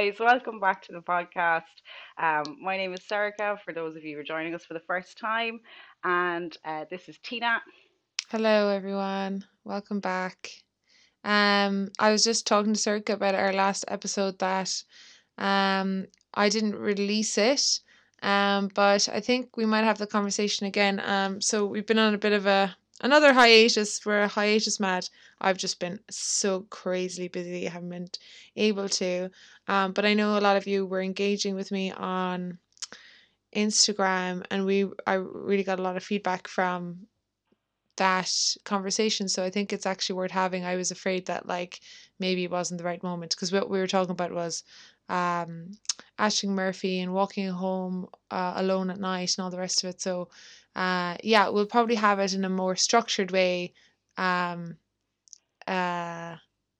guys. Welcome back to the podcast. Um, my name is Sarika, for those of you who are joining us for the first time. And uh, this is Tina. Hello, everyone. Welcome back. Um, I was just talking to Circa about our last episode that um I didn't release it. Um, but I think we might have the conversation again. Um, so we've been on a bit of a another hiatus. We're hiatus mad. I've just been so crazily busy. I haven't been able to. Um, but I know a lot of you were engaging with me on Instagram, and we I really got a lot of feedback from that conversation. So I think it's actually worth having. I was afraid that like maybe it wasn't the right moment because what we were talking about was um Ashling Murphy and walking home uh, alone at night and all the rest of it. So uh yeah, we'll probably have it in a more structured way. Um uh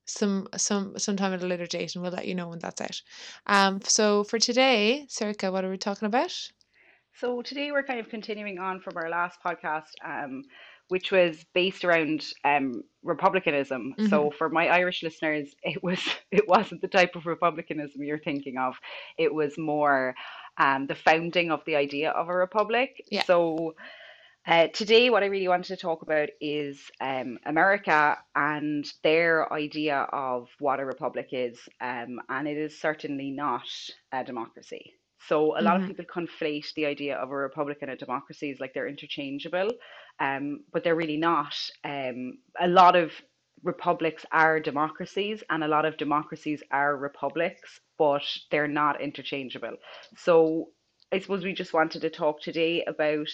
some some sometime at a later date and we'll let you know when that's out. Um so for today, Circa, what are we talking about? So today we're kind of continuing on from our last podcast, um, which was based around um, republicanism. Mm-hmm. So for my Irish listeners, it was it wasn't the type of republicanism you're thinking of. It was more um, the founding of the idea of a republic. Yeah. So uh, today, what I really wanted to talk about is um, America and their idea of what a republic is, um, and it is certainly not a democracy. So a lot of Mm-hmm. people conflate the idea of a republic and a democracy as like they're interchangeable, um, but they're really not. Um, a lot of republics are democracies, and a lot of democracies are republics, but they're not interchangeable. So I suppose we just wanted to talk today about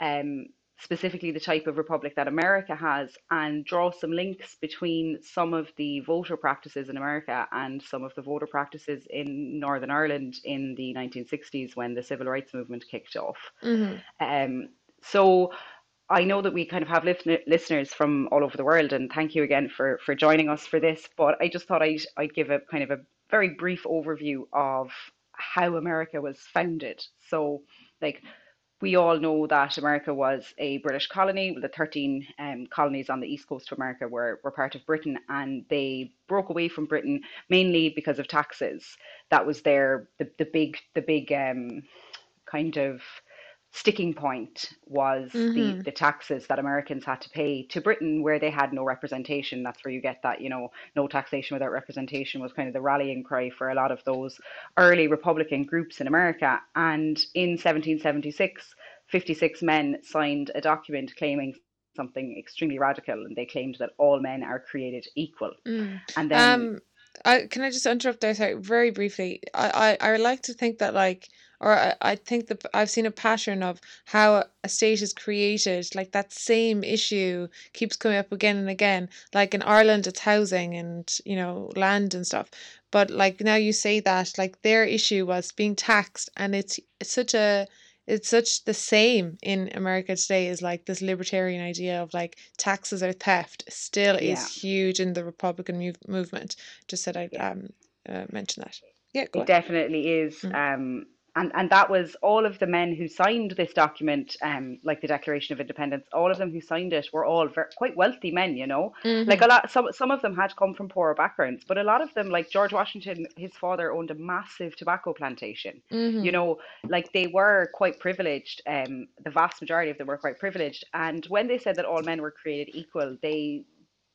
um, specifically the type of republic that America has and draw some links between some of the voter practices in America and some of the voter practices in Northern Ireland in the 1960s when the civil rights movement kicked off. Mm-hmm. Um, so I know that we kind of have listen- listeners from all over the world, and thank you again for for joining us for this. But I just thought I'd I'd give a kind of a very brief overview of how America was founded. So, like we all know that America was a British colony. The 13 um, colonies on the east coast of America were, were part of Britain, and they broke away from Britain mainly because of taxes. That was their the, the big the big um, kind of sticking point was the Mm-hmm. the taxes that Americans had to pay to Britain where they had no representation. That's where you get that, you know, no taxation without representation was kind of the rallying cry for a lot of those early Republican groups in America. And in 1776, 56 men signed a document claiming something extremely radical, and they claimed that all men are created equal. Mm. And then, Um, I can I just interrupt there, sorry, very briefly. I, I, I like to think that like, or I, I think that I've seen a pattern of how a state is created. Like that same issue keeps coming up again and again. Like in Ireland, it's housing and you know land and stuff. But like now you say that like their issue was being taxed, and it's it's such a it's such the same in America today is like this libertarian idea of like taxes are theft still is huge in the Republican move- movement. Just said I'd Yeah. um uh, mention that. Yeah, go It on. definitely is. Mm. Um, and, and that was all of the men who signed this document, um, like the Declaration of Independence, all of them who signed it were all ver quite wealthy men, you know. Like Mm-hmm. a lot, some, some of them had come from poorer backgrounds, but a lot of them, like George Washington, his father owned a massive tobacco plantation. You Mm-hmm. know, like they were quite privileged. Um, the vast majority of them were quite privileged. And when they said that all men were created equal, they,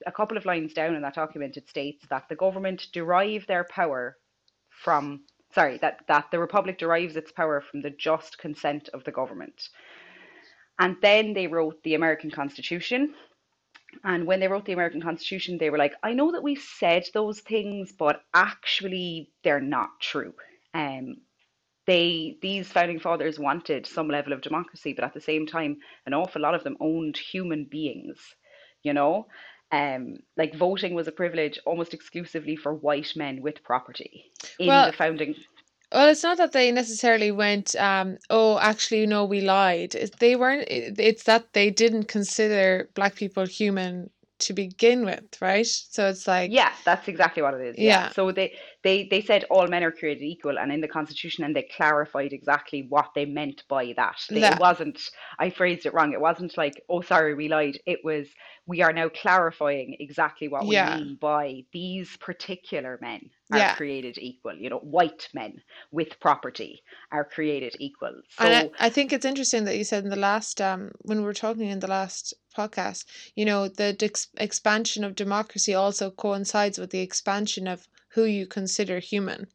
a couple of lines down in that document, it states that the government derive their power from sorry that that the republic derives its power from the just consent of the government. And then they wrote the american constitution. And when they wrote the american constitution they were like i know that we said those things but actually they're not true. Um they these founding fathers wanted some level of democracy but at the same time an awful lot of them owned human beings you know um like voting was a privilege almost exclusively for white men with property in the Well, founding well, it's not that they necessarily went, um, oh, actually, no, we lied. They weren't. It's that they didn't consider black people human to begin with, right? So it's like, Yeah, that's exactly what it is. Yeah. yeah, So they they they said all men are created equal, and in the Constitution, and they clarified exactly what they meant by that. They, it wasn't. I phrased it wrong. It wasn't like, oh, sorry, we lied. It was we are now clarifying exactly what we Yeah. mean by these particular men are Yeah. created equal. You know, white men with property are created equal. And So I, I think it's interesting that you said in the last, um, when we were talking in the last podcast, you know, the expansion of democracy also coincides with the expansion of who you consider human.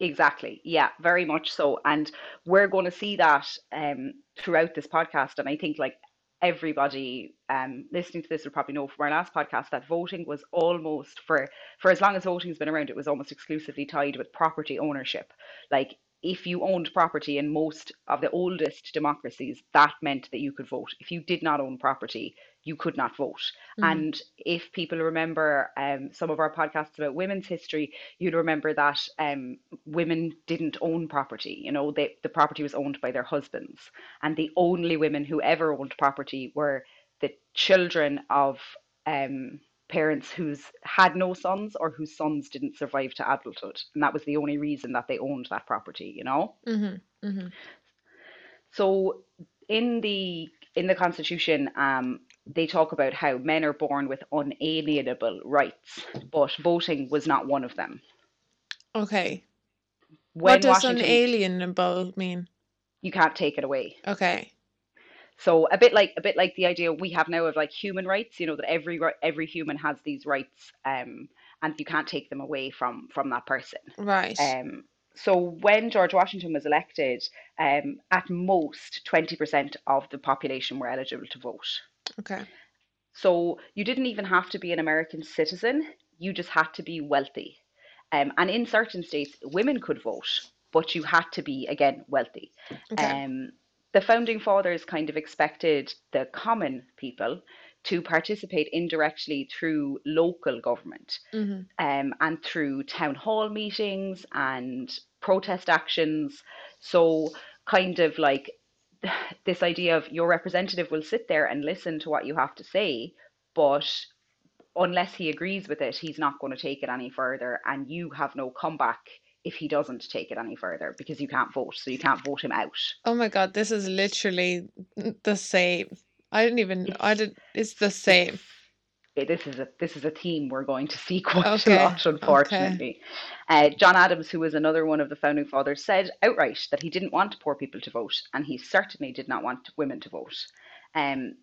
Exactly. Yeah, very much so. And we're going to see that um, throughout this podcast. And I think like everybody um, listening to this will probably know from our last podcast that voting was almost for for as long as voting's been around, it was almost exclusively tied with property ownership. Like if you owned property in most of the oldest democracies, that meant that you could vote. If you did not own property, you could not vote. hmm And if people remember um, some of our podcasts about women's history, you'd remember that um, women didn't own property. You know, they, the property was owned by their husbands. And the only women who ever owned property were the children of um, parents who's had no sons or whose sons didn't survive to adulthood. And that was the only reason that they owned that property, you know? hmm hmm So in the in the Constitution, um, they talk about how men are born with unalienable rights, but voting was not one of them. Okay. What does Washington, unalienable mean? you can't take it away. Okay. So a bit like a bit like the idea we have now of like human rights, you know, that every every human has these rights, um, and you can't take them away from from that person. Right. Um, so when George Washington was elected, um, at most 20% of the population were eligible to vote. Okay. So you didn't even have to be an American citizen, you just had to be wealthy. Um, and in certain states, women could vote, but you had to be, again, wealthy. Okay. Um, the founding fathers kind of expected the common people to participate indirectly through local government hmm um, and through town hall meetings and protest actions. So, kind of like this idea of your representative will sit there and listen to what you have to say, but unless he agrees with it, he's not going to take it any further, and you have no comeback if he doesn't take it any further because you can't vote, so you can't vote him out. Oh my God, this is literally the same. I didn't even, I It's did, it's the same. this is a this is a theme we're going to see quite a Okay. lot, Okay. unfortunately. Uh, John Adams, who was another one of the founding fathers, said outright that he didn't want poor people to vote, and he certainly did not want women to vote. Um,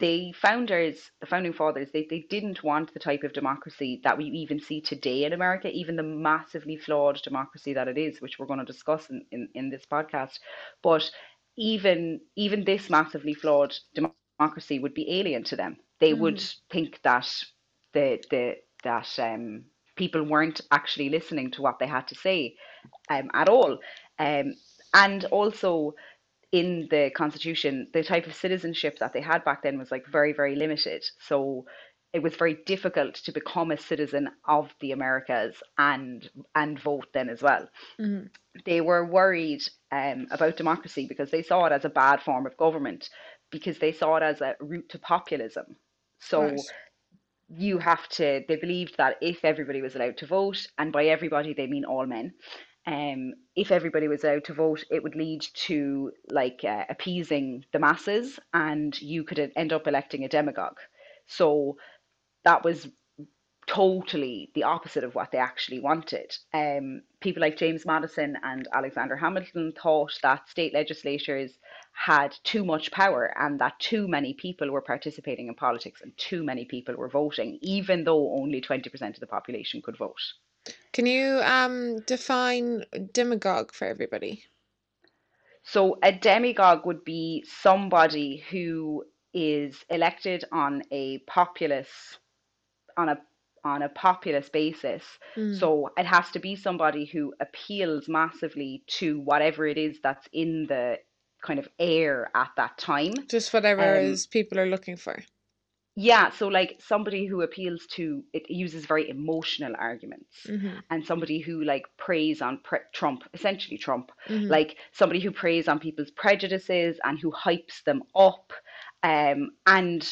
the founders, the founding fathers, they, they didn't want the type of democracy that we even see today in America, even the massively flawed democracy that it is, which we're going to discuss in, in, in this podcast. But even even this massively flawed democracy would be alien to them. They would hmm think that the the that um, people weren't actually listening to what they had to say um, at all. Um, and also in the constitution, the type of citizenship that they had back then was like very, very limited. So it was very difficult to become a citizen of the Americas and and vote then as well. hmm They were worried um, about democracy because they saw it as a bad form of government, because they saw it as a route to populism. Right. So you have to, they believed that if everybody was allowed to vote, and by everybody they mean all men, um, if everybody was allowed to vote, it would lead to like uh, appeasing the masses, and you could end up electing a demagogue. So that was totally the opposite of what they actually wanted. Um, people like James Madison and Alexander Hamilton thought that state legislatures had too much power and that too many people were participating in politics and too many people were voting, even though only 20% of the population could vote. Can you um define demagogue for everybody? So a demagogue would be somebody who is elected on a populace on a on a populist basis. Mm. So it has to be somebody who appeals massively to whatever it is that's in the kind of air at that time. Just whatever Um, is people are looking for. yeah, so like somebody who appeals to it uses very emotional arguments, hmm and somebody who like preys on pre Trump, essentially Trump, hmm like somebody who preys on people's prejudices and who hypes them up, um, and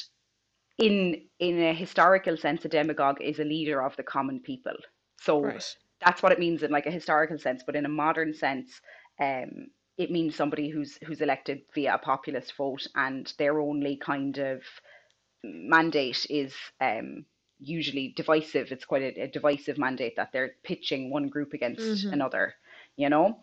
in in a historical sense, a demagogue is a leader of the common people. So Right. that's what it means in like a historical sense, but in a modern sense, um, it means somebody who's who's elected via a populist vote, and their only kind of mandate is um, usually divisive. It's quite a, a divisive mandate that they're pitching one group against Mm-hmm. another. You know,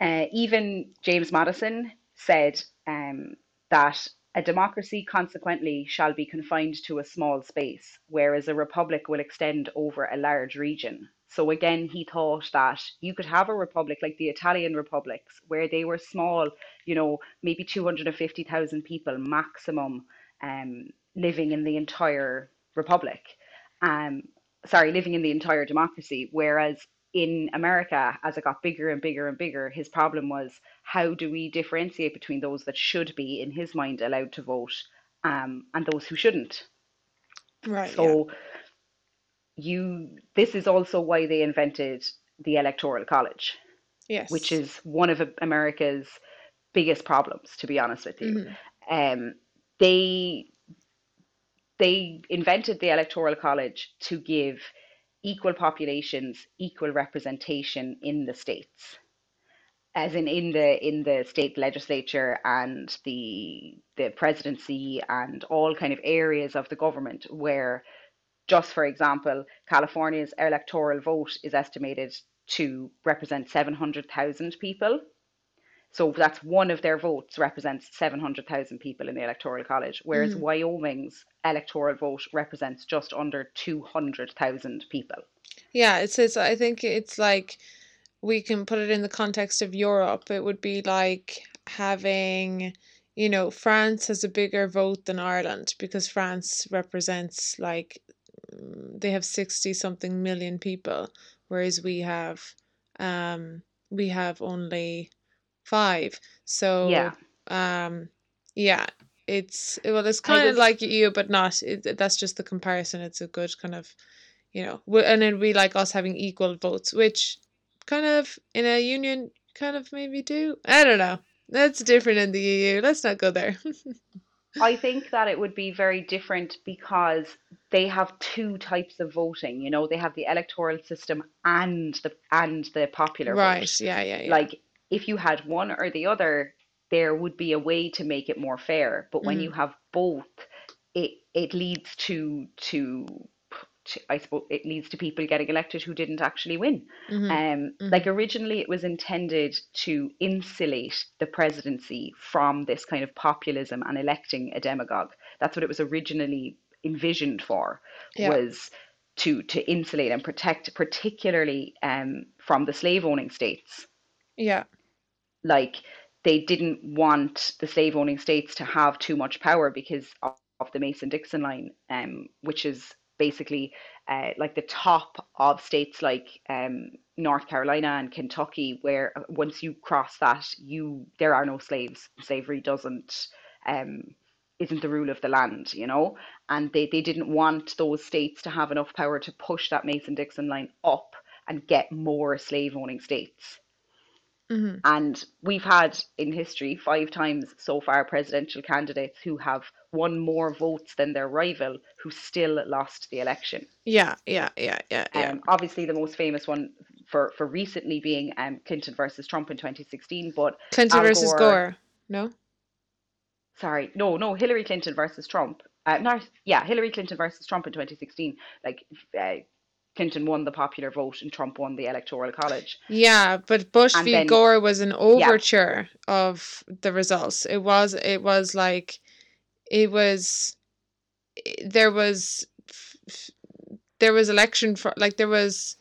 uh, even James Madison said um, that a democracy consequently shall be confined to a small space, whereas a republic will extend over a large region. So again, he thought that you could have a republic like the Italian republics, where they were small, you know, maybe 250,000 people maximum um, living in the entire republic. Um, sorry, living in the entire democracy. Whereas in America, as it got bigger and bigger and bigger, his problem was how do we differentiate between those that should be, in his mind, allowed to vote um, and those who shouldn't? Right. Yeah. You, this is also why they invented the Electoral College, yes which is one of America's biggest problems, to be honest with you. Mm-hmm. Um, they they invented the Electoral College to give equal populations equal representation in the states as in in the in the state legislature and the the presidency and all kind of areas of the government where just for example california's electoral vote is estimated to represent 700,000 people so that's one of their votes represents 700,000 people in the electoral college whereas Mm-hmm. wyoming's electoral vote represents just under 200,000 people Yeah, it's it's I think it's like we can put it in the context of Europe. It would be like having, you know, France has a bigger vote than Ireland because France represents like mm, they have 60 something million people, whereas we have um we have only five. so yeah um yeah, it's well it's kind of like you, but not. It, that's just the comparison. It's a good kind of you know, and then we like us having equal votes, which kind of in a union kind of maybe do. I don't know. That's different in the EU. Let's not go there. I think that it would be very different because they have two types of voting. You know, they have the electoral system and the and the popular Right. vote. Yeah, yeah, yeah. Like if you had one or the other, there would be a way to make it more fair. But when you hmm have both, it it leads to to, I suppose it leads to people getting elected who didn't actually win. hmm Um, hmm like originally, it was intended to insulate the presidency from this kind of populism and electing a demagogue. That's what it was originally envisioned for, Yeah. was to to insulate and protect, particularly um, from the slave owning states. Yeah. Like they didn't want the slave owning states to have too much power because of, of the Mason Dixon line, um, which is basically uh, like the top of states like um, North Carolina and Kentucky, where uh, once you cross that, you there are no slaves. Slavery doesn't um, isn't the rule of the land, you know. And they, they didn't want those states to have enough power to push that Mason Dixon line up and get more slave owning states. Hmm And we've had in history five times so far presidential candidates who have won more votes than their rival who still lost the election. Yeah. Yeah. Yeah. Yeah. Yeah. Um, obviously, the most famous one for, for recently being um, Clinton versus Trump in 2016, but Clinton Al versus Gore, Gore. No. sorry, no, no, Hillary Clinton versus Trump. Uh, no, yeah, Hillary Clinton versus Trump in 2016. Like, uh, Clinton won the popular vote and Trump won the electoral college. Yeah, but Bush And v. then, Gore was an yeah, overture of the results. It was. It was like. It was. There was. There was election for like there was.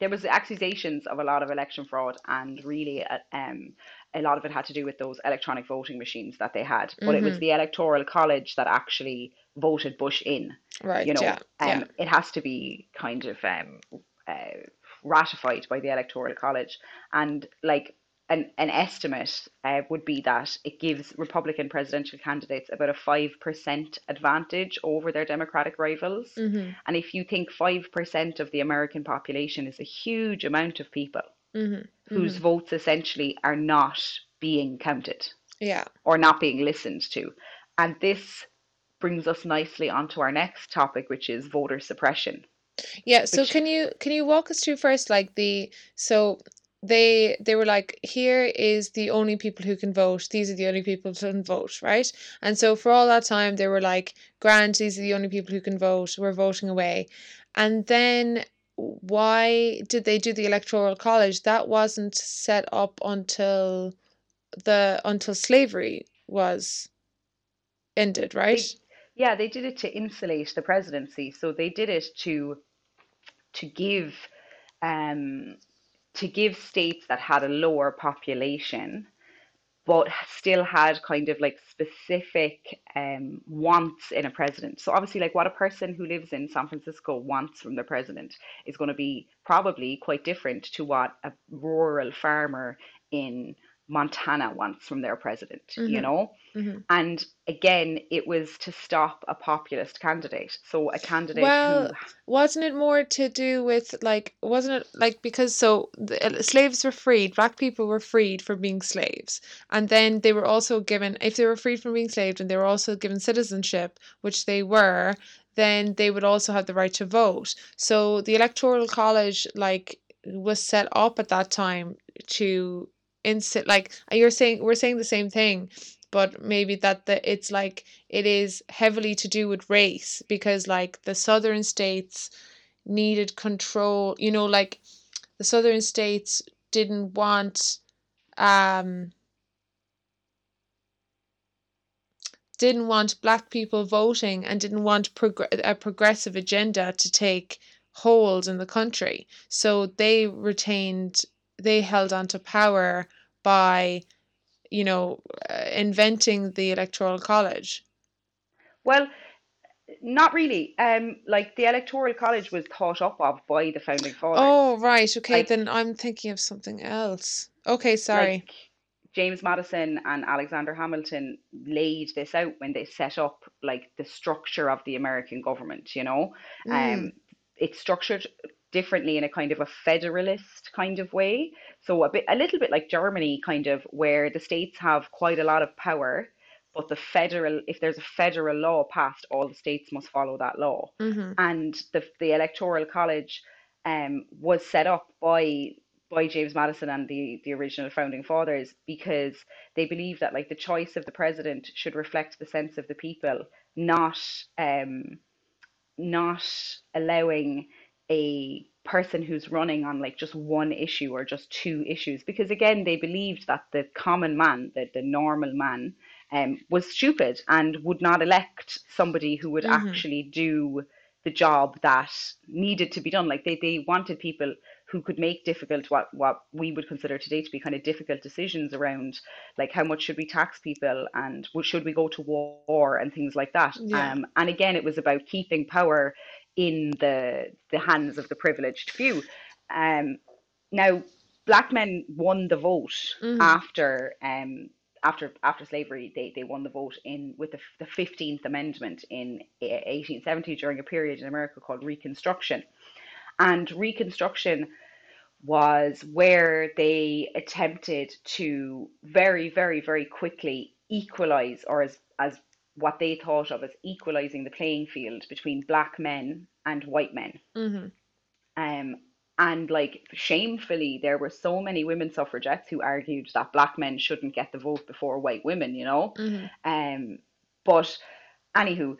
there was accusations of a lot of election fraud, and really, uh, um, a lot of it had to do with those electronic voting machines that they had. But it was hmm the electoral college that actually voted Bush in. Right. You know, Yeah. Yeah. um, it has to be kind of um, uh, ratified by the electoral college, and like. An, an estimate uh, would be that it gives Republican presidential candidates about a 5% advantage over their Democratic rivals. hmm And if you think 5% of the American population is a huge amount of people hmm whose hmm votes essentially are not being counted Yeah. or not being listened to. And this brings us nicely onto our next topic, which is voter suppression. Yeah, so which can you can you walk us through first like the so they they were like here is the only people who can vote. These are the only people who can vote, right? And so for all that time they were like grand these are the only people who can vote. We're voting away. And then why did they do the electoral college? That wasn't set up until the until slavery was ended, right? Yeah they did it to insulate the presidency so they did it to to give um to give states that had a lower population but still had kind of like specific um, wants in a president. So obviously, like what a person who lives in San Francisco wants from their president is going to be probably quite different to what a rural farmer in Montana wants from their president, you Mm-hmm. know? Mm-hmm. And again, it was to stop a populist candidate. So a candidate who, Well, wasn't it more to do with like, wasn't it like because so the uh, slaves were freed, black people were freed from being slaves, and then they were also given, if they were freed from being slaves and they were also given citizenship, which they were, then they would also have the right to vote. So the Electoral College like was set up at that time to instant like you're saying we're saying the same thing, but maybe that the it's like it is heavily to do with race because like the southern states needed control you know like the southern states didn't want um didn't want black people voting and didn't want progr- a progressive agenda to take hold in the country. So they retained they held on to power by you know uh, inventing the electoral college well, not really. Um, like the Electoral College was thought up of by the founding fathers. Oh, right. Okay, Like then I'm thinking of something else. Okay, sorry. like James Madison and Alexander Hamilton laid this out when they set up like the structure of the American government, you know. Mm, Um, it's structured differently in a kind of a federalist kind of way. So a bit a little bit like Germany kind of where the states have quite a lot of power, but the federal if there's a federal law passed, all the states must follow that law. mm-hmm, And the the Electoral College um was set up by by James Madison and the, the original founding fathers because they believe that like the choice of the president should reflect the sense of the people, not um not allowing a person who's running on like just one issue or just two issues because again they believed that the common man the, the normal man um, was stupid and would not elect somebody who would mm-hmm, actually do the job that needed to be done. Like they, they wanted people who could make difficult what what we would consider today to be kind of difficult decisions around like how much should we tax people and should we go to war and things like that. Yeah. um, and again it was about keeping power in the the hands of the privileged few. Um, now black men won the vote Mm-hmm, after um, after after slavery they, they won the vote in with the, the 15th amendment in 1870 during a period in america called reconstruction. And reconstruction was where they attempted to very, very, very quickly equalize, or as, as what they thought of as equalizing the playing field between black men and white men. mm-hmm, Um, and like shamefully, there were so many women suffragettes who argued that black men shouldn't get the vote before white women, you know. mm-hmm, Um, but anywho,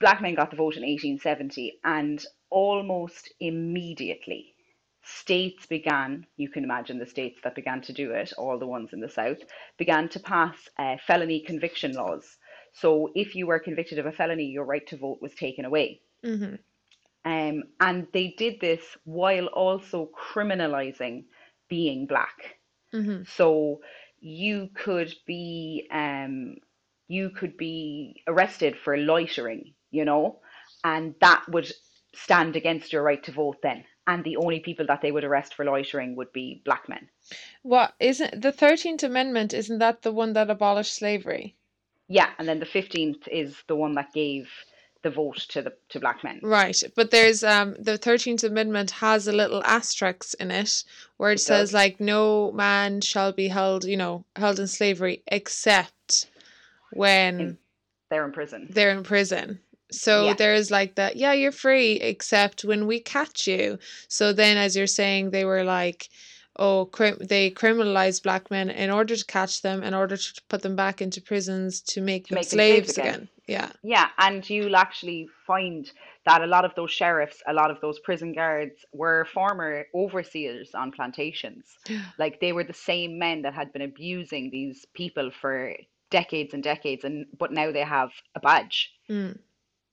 black men got the vote in 1870, and almost immediately, states began, you can imagine the states that began to do it, all the ones in the South, began to pass uh, felony conviction laws. So if you were convicted of a felony, your right to vote was taken away. mm-hmm, Um, and they did this while also criminalizing being black. mm-hmm. So you could be um, you could be arrested for loitering, you know, and that would stand against your right to vote then. And the only people that they would arrest for loitering would be black men. What isn't the 13th Amendment, isn't that the one that abolished slavery? Yeah, and then the 15th is the one that gave the vote to the to black men. Right, but there's um the 13th Amendment has a little asterisk in it where it It says does. like no man shall be held, you know, held in slavery except In when they're in prison. they're in prison. So Yeah, there's like that, yeah, you're free, except when we catch you. So then, as you're saying, they were like, oh, they criminalized black men in order to catch them, in order to put them back into prisons to make to them make them slaves slaves again. again. Yeah. Yeah, and you'll actually find that a lot of those sheriffs, a lot of those prison guards were former overseers on plantations. Like they were the same men that had been abusing these people for decades and decades, and but now they have a badge, Mm,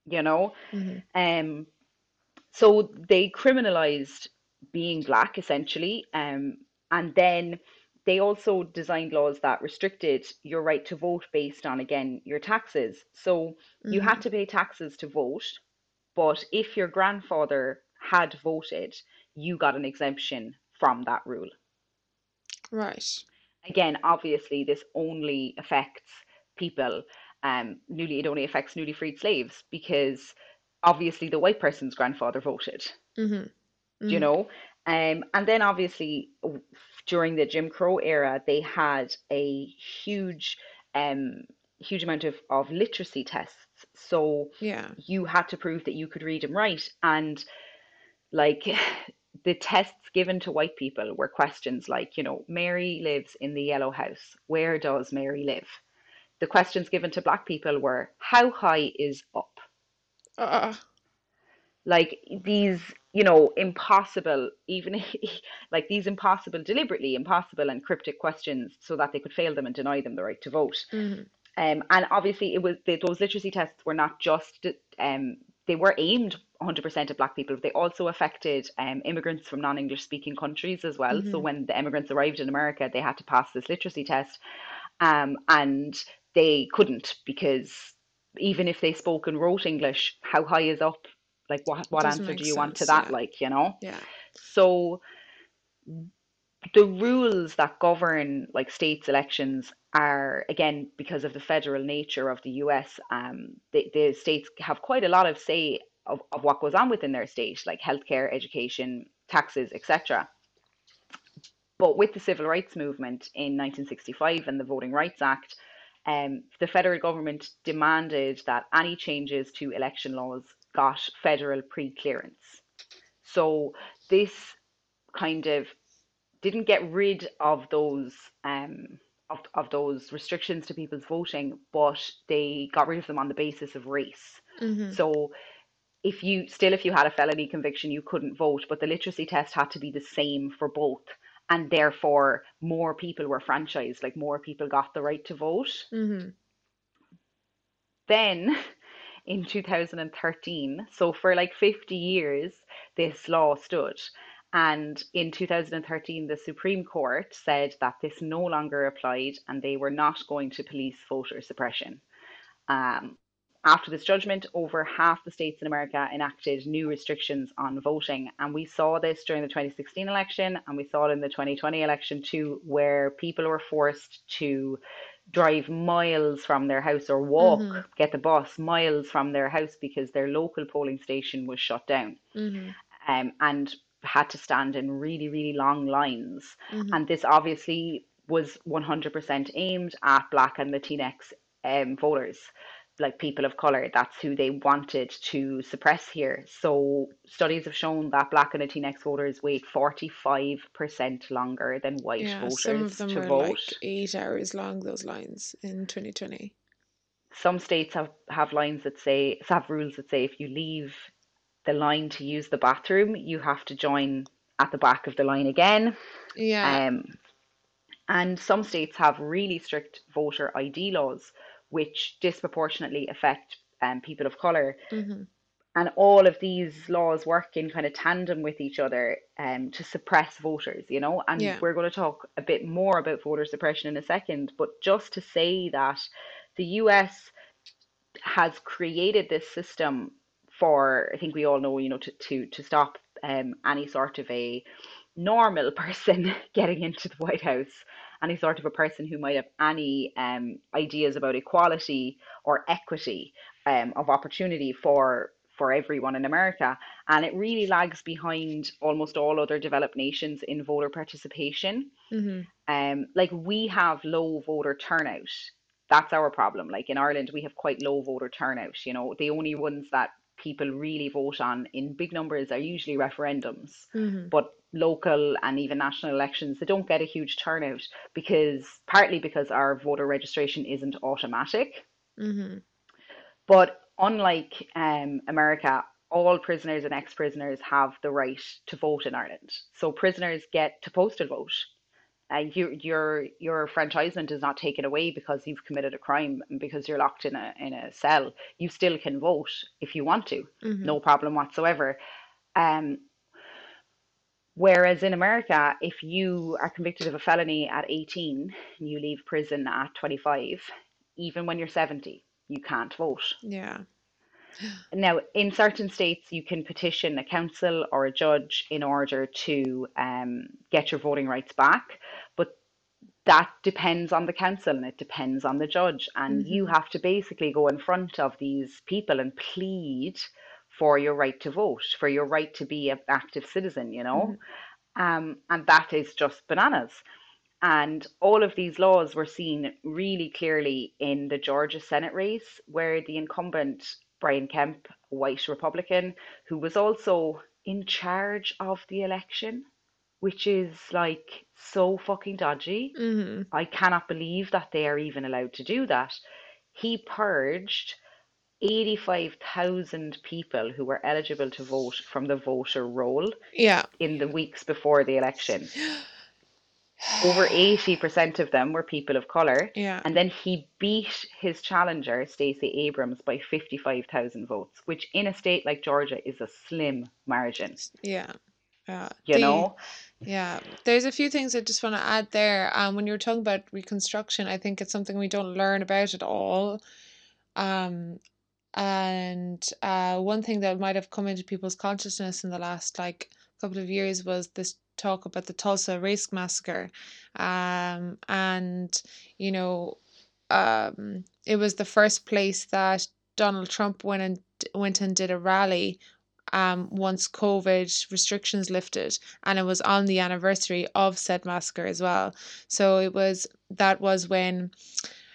you know? mm-hmm, Um, so they criminalized being black essentially, um, and then they also designed laws that restricted your right to vote based on again your taxes. So you mm-hmm. had to pay taxes to vote, but if your grandfather had voted, you got an exemption from that rule. Right. Again, obviously, this only affects people. Um, newly, it only affects newly freed slaves because obviously the white person's grandfather voted. Mm-hmm, Do you know? Um, and then obviously during the Jim Crow era, they had a huge, um, huge amount of, of literacy tests. So Yeah. you had to prove that you could read and write. And like the tests given to white people were questions like, you know, Mary lives in the yellow house. Where does Mary live? The questions given to black people were, how high is up? Uh, like these you know impossible even like these impossible deliberately impossible and cryptic questions so that they could fail them and deny them the right to vote. Mm-hmm, um, and obviously it was they, those literacy tests were not just um, they were aimed 100% at black people they also affected um, immigrants from non-english speaking countries as well. So mm-hmm. when the immigrants arrived in america they had to pass this literacy test um, and they couldn't because even if they spoke and wrote english how high is up like what what Doesn't answer do you want to that Yeah. like you know Yeah. so the rules that govern like states elections are again because of the federal nature of the US um the, the states have quite a lot of say of, of what goes on within their state like healthcare education taxes etc but with the civil rights movement in 1965 and the voting rights act um, the federal government demanded that any changes to election laws got federal pre-clearance so this kind of didn't get rid of those um, of, of those restrictions to people's voting, but they got rid of them on the basis of race. Mm-hmm. So if you still if you had a felony conviction, you couldn't vote, but the literacy test had to be the same for both. And therefore, more people were franchised, like more people got the right to vote. Mm-hmm. Then in 2013, so for like 50 years, this law stood. And in 2013, the Supreme Court said that this no longer applied and they were not going to police voter suppression. Um, after this judgment, over half the states in America enacted new restrictions on voting. And we saw this during the 2016 election and we saw it in the 2020 election too, where people were forced to drive miles from their house or walk, Mm-hmm. get the bus miles from their house because their local polling station was shut down Mm-hmm. um, and had to stand in really, really long lines. Mm-hmm. And this obviously was 100% aimed at Black and Latinx um, voters, like people of color. That's who they wanted to suppress here. So studies have shown that Black and Latinx voters wait 45% longer than white Yeah, some of voters them to were vote. like eight hours long, those lines in 2020. Some states have, have lines that say, have rules that say if you leave the line to use the bathroom, you have to join at the back of the line again. Yeah. Um, and some states have really strict voter ID laws, which disproportionately affect um, people of color. Mm-hmm. And all of these laws work in kind of tandem with each other um, to suppress voters, you know. And Yeah. we're going to talk a bit more about voter suppression in a second. But just to say that the US has created this system for, I think we all know, you know, to, to, to stop um, any sort of a normal person getting into the White House, any sort of a person who might have any um, ideas about equality or equity um, of opportunity for for everyone in America, and it really lags behind almost all other developed nations in voter participation. Mm-hmm. Um, like we have low voter turnout That's our problem. Like in Ireland, we have quite low voter turnout. You know, the only ones that people really vote on in big numbers are usually referendums. Mm-hmm. But local and even national elections, they don't get a huge turnout because partly because our voter registration isn't automatic. Mm-hmm. But unlike um, America, all prisoners and ex-prisoners have the right to vote in Ireland. So prisoners get to postal vote. Uh, you, your your enfranchisement is not taken away because you've committed a crime and because you're locked in a in a cell. You still can vote if you want to, Mm-hmm. no problem whatsoever. Um, whereas in America, if you are convicted of a felony at 18 and you leave prison at 25, even when you're 70, you can't vote. Yeah. Now, in certain states, you can petition a council or a judge in order to um, get your voting rights back, but that depends on the council and it depends on the judge. And you Mm-hmm. have to basically go in front of these people and plead for your right to vote, for your right to be an active citizen, you Mm-hmm. know? Um, and that is just bananas. And all of these laws were seen really clearly in the Georgia Senate race, where the incumbent Brian Kemp, a white Republican, who was also in charge of the election, which is like so fucking dodgy. Mm-hmm. I cannot believe that they are even allowed to do that. He purged 85,000 people who were eligible to vote from the voter roll Yeah. in the weeks before the election. Over 80% of them were people of colour. Yeah. And then he beat his challenger, Stacey Abrams, by 55,000 votes, which in a state like Georgia is a slim margin, Yeah. Yeah. you The know? yeah. There's a few things I just want to add there. Um, when you were talking about reconstruction, I think it's something we don't learn about at all. Um, and uh, one thing that might have come into people's consciousness in the last like couple of years was this talk about the Tulsa Race Massacre. Um, and you know, um, it was the first place that Donald Trump went and went and did a rally um once COVID restrictions lifted and it was on the anniversary of said massacre as well. So it was that was when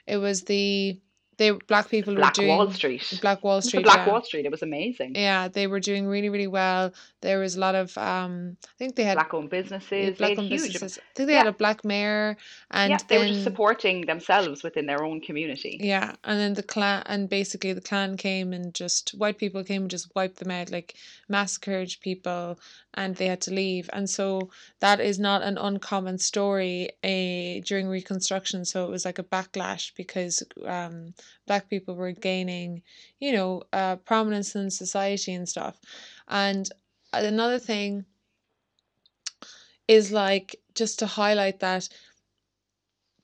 it was the they black people were Black doing Wall Street. Black Wall It was the Street Black yeah. Wall Street. It was amazing. Yeah, they were doing really, really well. There was a lot of um I think they had Black owned businesses. Black owned huge. businesses. I think they had a black mayor and yeah. They were just supporting themselves within their own community. yeah, and then the Klan and basically the Klan came and just white people came and just wiped them out, like massacred people and they had to leave. And so that is not an uncommon story uh, during Reconstruction. So it was like a backlash because um black people were gaining, you know, uh prominence in society and stuff. And another thing is like just to highlight that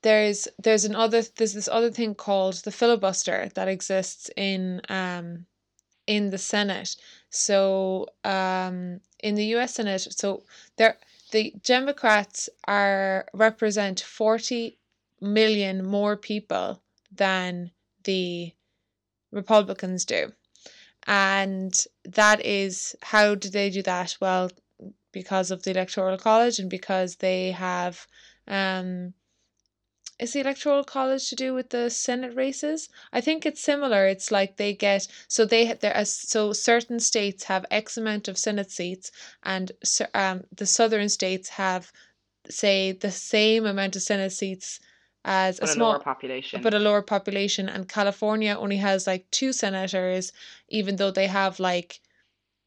there's there's another there's this other thing called the filibuster that exists in um in the Senate. So um in the US Senate, so there the Democrats are represent 40 million more people than the Republicans do. And that is how do they do that? Well, because of the Electoral College and because they have um is the electoral college to do with the senate races? I think it's similar. It's like they get so they there so certain states have x amount of senate seats and um the southern states have say the same amount of senate seats as a But a lower small population. but a lower population. And california only has like two senators even though they have like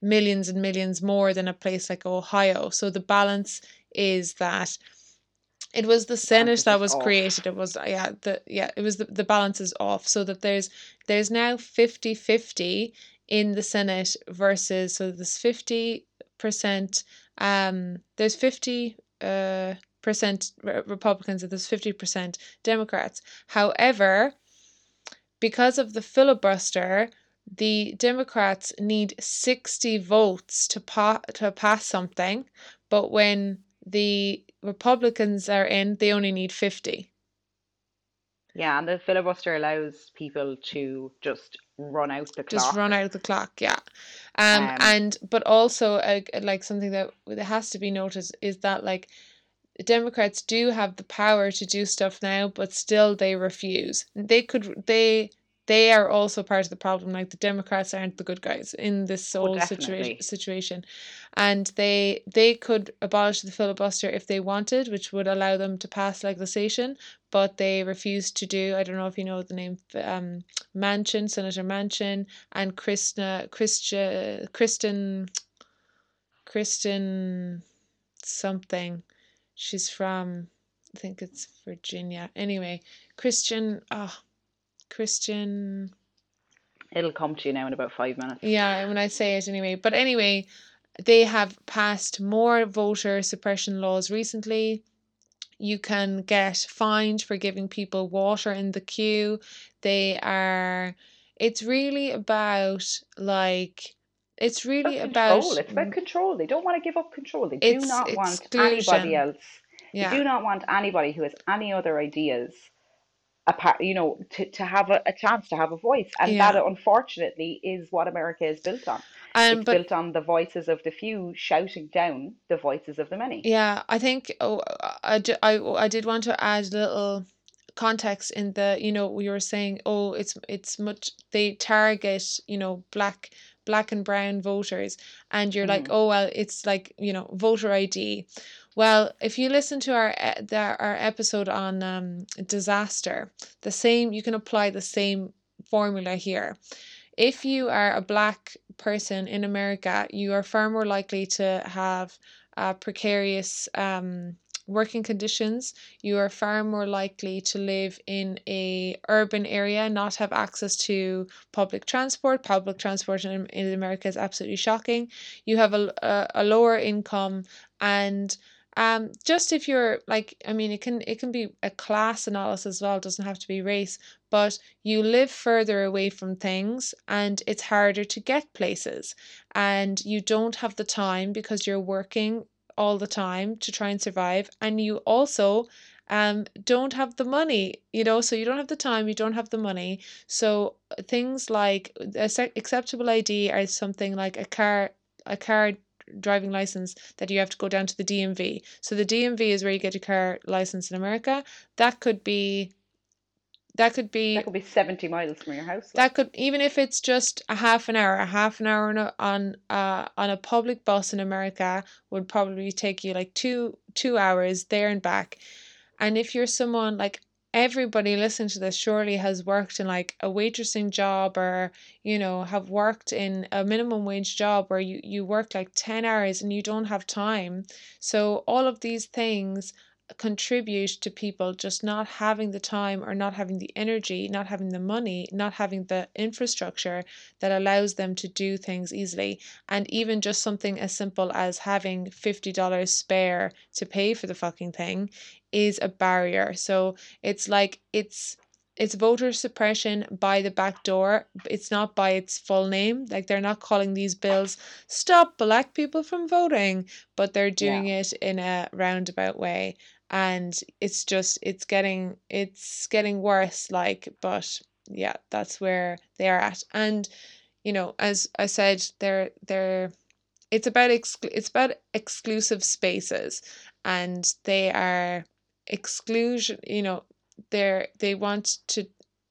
millions and millions more than a place like ohio. So the balance is that it was the senate that was off. created. It was yeah the yeah it was the, the balance is off. So that there's there's now 50 50 in the senate versus so there's 50 percent um there's 50 uh percent Re- republicans and there's 50 percent democrats. However because of the filibuster the democrats need 60 votes to pa- to pass something. But when the republicans are in they only need 50 Yeah, and the filibuster allows people to just run out the clock. just run out of the clock yeah um Um, and but also uh, like something that that has to be noticed is that like Democrats do have the power to do stuff now, but still they refuse. They could they they are also part of the problem. Like the Democrats aren't the good guys in this Oh, whole situation definitely. situation, and they they could abolish the filibuster if they wanted, which would allow them to pass legislation, but they refused to do. I don't know if you know the name, um, Manchin, Senator Manchin, and Krishna Christia Kristen Kristen something. She's from I think it's Virginia. Anyway, Christian. Oh, Christian. It'll come to you now in about five minutes. Yeah, when I say it anyway. But anyway, they have passed more voter suppression laws recently. You can get fined for giving people water in the queue. They are. It's really about like. It's really About about. control. It's about control. They don't want to give up control. They do It's not want anybody else. They do not want anybody who has any other ideas apart, you know, to, to have a, a chance to have a voice. And that unfortunately is what America is built on. Um, It's but built on the voices of the few shouting down the voices of the many. Yeah, I think oh, I, ju- I, I did want to add a little context in the you know you were saying oh it's it's much they target you know black black and brown voters and you're like hmm oh well it's like you know voter ID well if you listen to our the, our episode on um disaster the same you can apply the same formula here. If you are a black person in America, you are far more likely to have a precarious um, working conditions. You are far more likely to live in a urban area, not have access to public transport. Public transport in, in America is absolutely shocking. You have a, a, a lower income and um just if you're like i mean it can it can be a class analysis as well it doesn't have to be race but you live further away from things and it's harder to get places and you don't have the time because you're working all the time to try and survive and you also um don't have the money you know so you don't have the time you don't have the money so uh, things like acce- acceptable id are something like a car a car driving license that you have to go down to the DMV. So the DMV is where you get your car license in America. That could be that could be That could be 70 miles from your house. Like, that could even if it's just a half an hour, a half an hour on a, on uh on a public bus in America would probably take you like two two hours there and back. And if you're someone like everybody listening to this surely has worked in like a waitressing job or you know have worked in a minimum wage job where you you work like 10 hours and you don't have time. So all of these things contribute to people just not having the time or not having the energy, not having the money, not having the infrastructure that allows them to do things easily. And even just something as simple as having $50 spare to pay for the fucking thing is a barrier. So it's like it's it's voter suppression by the back door. It's not by its full name. Like they're not calling these bills stop black people from voting, but they're yeah. doing it in a roundabout way. And it's just it's getting it's getting worse like but yeah, that's where they are at. And you know, as I said, they're they're it's about exclu- it's about exclusive spaces and they are exclusion you know they're they want to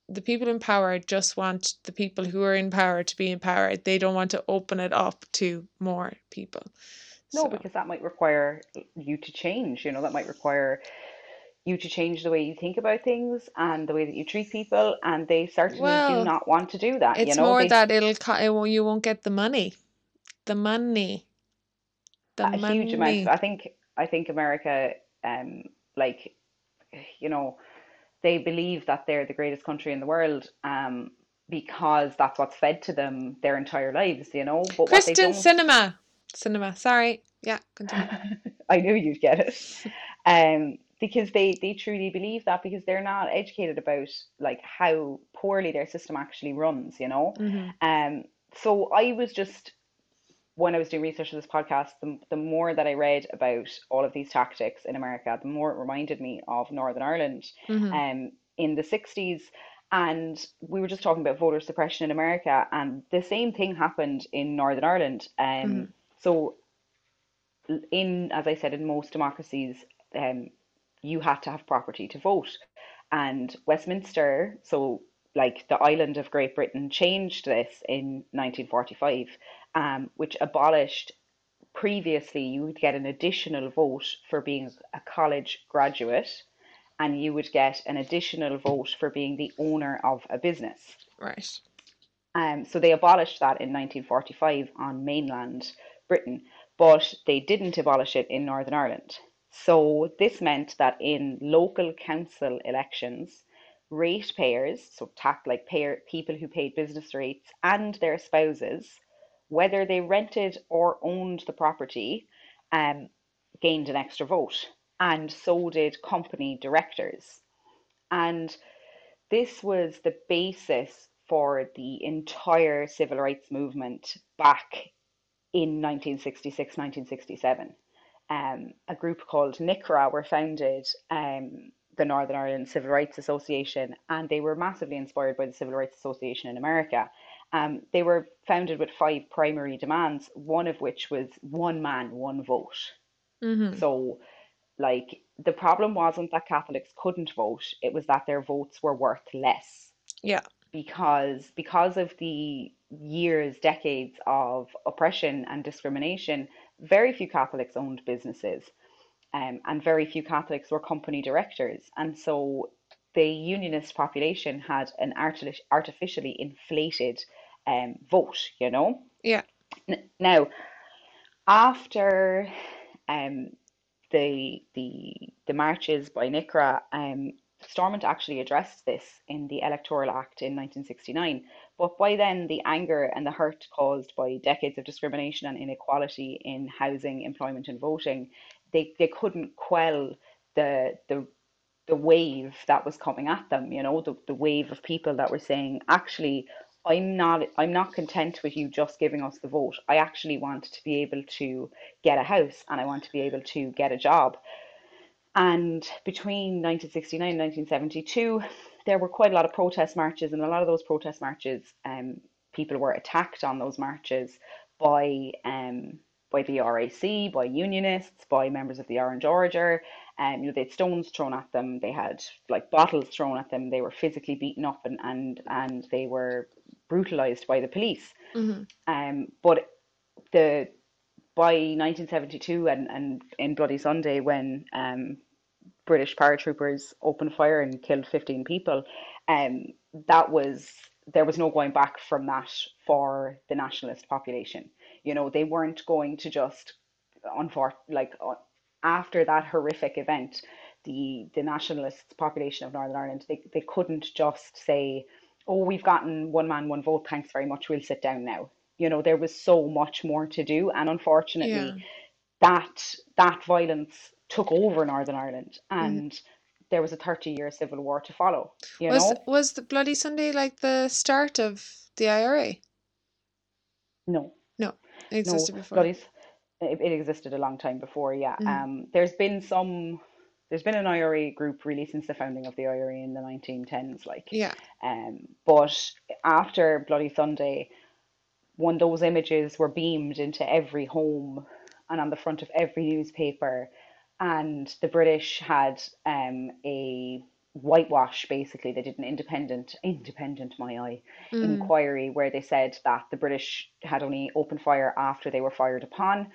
the people in power just want the people who are in power to be in power they don't want to open it up to more people No, so because that might require you to change. You know, that might require you to change the way you think about things and the way that you treat people. And they certainly do not want to do that. You it's know, more they that it'll it won't, you won't get the money the money the a huge amount I think I think America, um, like, you know, they believe that they're the greatest country in the world, um, because that's what's fed to them their entire lives. You know, but what they don't cinema cinema sorry yeah continue I knew you'd get it. Um, because they they truly believe that because they're not educated about like how poorly their system actually runs, you know. mm-hmm. Um, so I was just when I was doing research for this podcast, the, the more that I read about all of these tactics in America, the more it reminded me of Northern Ireland Mm-hmm. um, in the 60s. And we were just talking about voter suppression in America, and the same thing happened in Northern Ireland. Mm-hmm. So in, as I said, in most democracies, um, you had to have property to vote. And Westminster, so like the island of Great Britain, changed this in 1945, um, which abolished previously you would get an additional vote for being a college graduate and you would get an additional vote for being the owner of a business. Right. Um, so they abolished that in 1945 on mainland Britain, but they didn't abolish it in Northern Ireland. So this meant that in local council elections, ratepayers, so tax like payer, people who paid business rates, and their spouses, whether they rented or owned the property, um, gained an extra vote and so did company directors. And this was the basis for the entire civil rights movement back in 1966, 1967. Um, a group called NICRA were founded, um, the Northern Ireland Civil Rights Association, and they were massively inspired by the Civil Rights Association in America. Um, they were founded with five primary demands, one of which was one man, one vote. Mm-hmm. So like the problem wasn't that Catholics couldn't vote, it was that their votes were worth less. Yeah. Because because of the years, decades of oppression and discrimination, very few Catholics owned businesses. Um, and very few Catholics were company directors. And so the unionist population had an artificially inflated um, vote, you know? Yeah. N- now, after um, the the the marches by NICRA, um, Stormont actually addressed this in the Electoral Act in 1969. But by then, the anger and the hurt caused by decades of discrimination and inequality in housing, employment, and voting, they, they couldn't quell the the the wave that was coming at them. You know, the, the wave of people that were saying, actually, I'm not I'm not content with you just giving us the vote. I actually want to be able to get a house and I want to be able to get a job. And between 1969 and 1972, there were quite a lot of protest marches, and a lot of those protest marches, um, people were attacked on those marches by um, by the RUC, by unionists, by members of the Orange Order. Um, you know, they had stones thrown at them, they had like bottles thrown at them, they were physically beaten up and and, and they were brutalized by the police. Mm-hmm. Um, but the by 1972 and, and in Bloody Sunday, when um, British paratroopers opened fire and killed 15 people, um, that was there was no going back from that for the nationalist population. You know, they weren't going to just, unfor- like, uh, after that horrific event, the the nationalist population of Northern Ireland, they, they couldn't just say, oh, we've gotten one man, one vote, thanks very much, we'll sit down now. You know, there was so much more to do. And unfortunately, Yeah. that that violence took over Northern Ireland Mm-hmm. and there was a 30 year civil war to follow. You Was know? was the Bloody Sunday like the start of the IRA? No. No it existed no, before. Bloody, it, it existed a long time before, yeah. Mhm. Um, there's been some, there's been an IRA group really since the founding of the IRA in the 1910s, like. Yeah. Um, but after Bloody Sunday, when those images were beamed into every home and on the front of every newspaper, and the British had um, a whitewash basically they did an independent independent my eye Mm. inquiry where they said that the British had only opened fire after they were fired upon.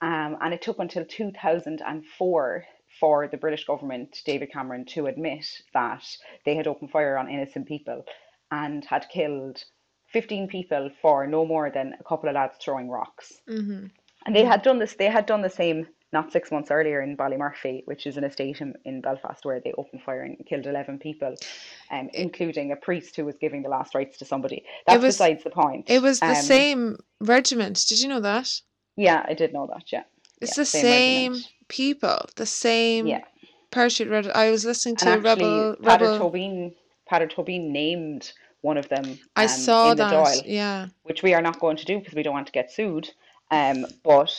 Um, and it took until 2004 for the British government, David Cameron, to admit that they had opened fire on innocent people and had killed 15 people for no more than a couple of lads throwing rocks. Mm-hmm. And they had done this, they had done the same not six months earlier in Ballymurphy, which is an estate in, in Belfast where they opened fire and killed 11 people, um, including a priest who was giving the last rites to somebody. That's was- besides the point. It was the Um, same regiment. Did you know that? Yeah, I did know that, yeah. It's yeah, the same same, people, the same Yeah. parachute. Red- I was listening to And actually, Rebel. Rebel. Tóibín, Peadar Tóibín named one of them I um, saw in the that. Dáil, Yeah. which we are not going to do because we don't want to get sued. Um, but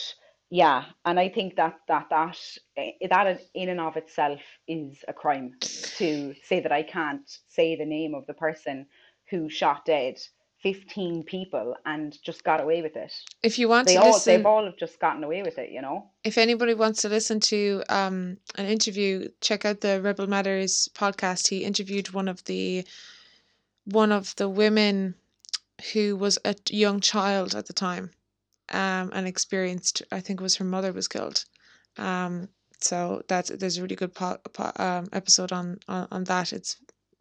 yeah, and I think that that that eh, that in and of itself is a crime to say that I can't say the name of the person who shot dead 15 people and just got away with it. If you want They to all listen, they've all have just gotten away with it, you know. if anybody wants to listen to um an interview, check out the Rebel Matters podcast. He interviewed one of the one of the women who was a young child at the time, um, and experienced. I think it was her mother was killed. Um, so that's there's a really good po- po- um, episode on, on on that. It's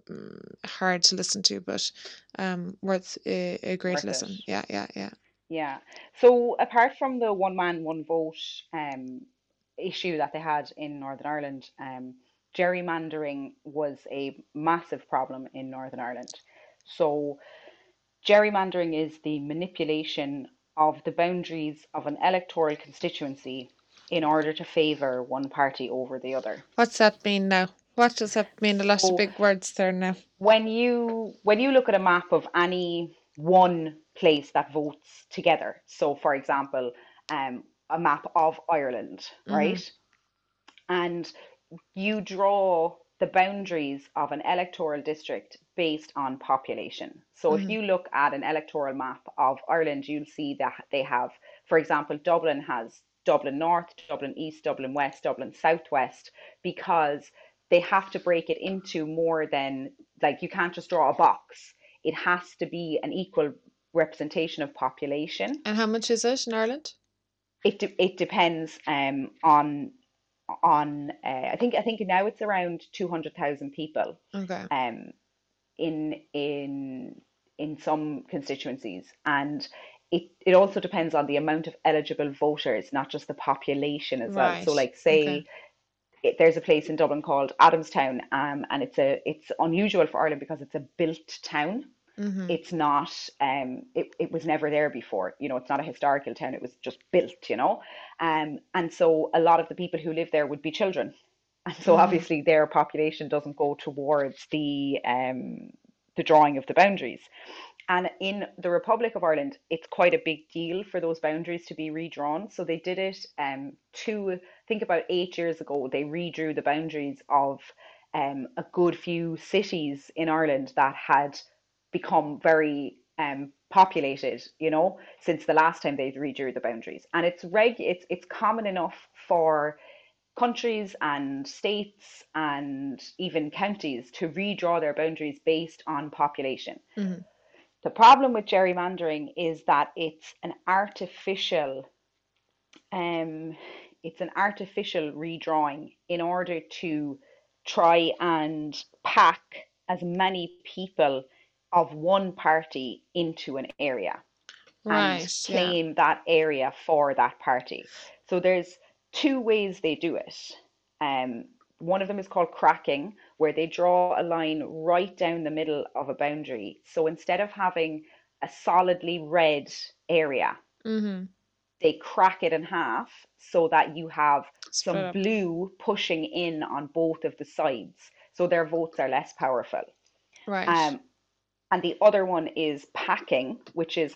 mm, hard to listen to, but um, worth a, a great Worth it. listen. Yeah, yeah, yeah. Yeah. So apart from the one man, one vote um, issue that they had in Northern Ireland, um, gerrymandering was a massive problem in Northern Ireland. So gerrymandering is the manipulation of the boundaries of an electoral constituency in order to favour one party over the other. What's that mean now? What does that mean? A lot of big words there now. when you when you look at a map of any one place that votes together, so for example, um, a map of Ireland, hmm right? And you draw the boundaries of an electoral district based on population. So if hmm you look at an electoral map of Ireland, you'll see that they have, for example, Dublin has Dublin North, Dublin East, Dublin West, Dublin Southwest, because they have to break it into more than like you can't just draw a box. It has to be an equal representation of population. And how much is it in Ireland? It de- it depends um on on uh, I think I think now it's around 200,000 people Okay. um in in in some constituencies. And it it also depends on the amount of eligible voters not just the population as well. So Right. like Okay. say it, there's a place in Dublin called Adamstown um and it's a it's unusual for Ireland because it's a built town. Hmm it's not um it, it was never there before. You know it's not a historical town. It was just built you know? Um and so a lot of the people who live there would be children and so hmm obviously their population doesn't go towards the um the drawing of the boundaries. And in the Republic of Ireland it's quite a big deal for those boundaries to be redrawn. So they did it um two I think about eight years ago they redrew the boundaries of um a good few cities in Ireland that had become very um, populated, you know, since the last time they redrew the boundaries. And it's reg it's it's common enough for countries and states and even counties to redraw their boundaries based on population. hmm The problem with gerrymandering is that it's an artificial um it's an artificial redrawing in order to try and pack as many people of one party into an area and Right. Yeah. claim that area for that party. So there's two ways they do it. Um, one of them is called cracking, where they draw a line right down the middle of a boundary. So instead of having a solidly red area, hmm they crack it in half so that you have Split some up. blue pushing in on both of the sides. So their votes are less powerful. Right. Um, and the other one is packing, which is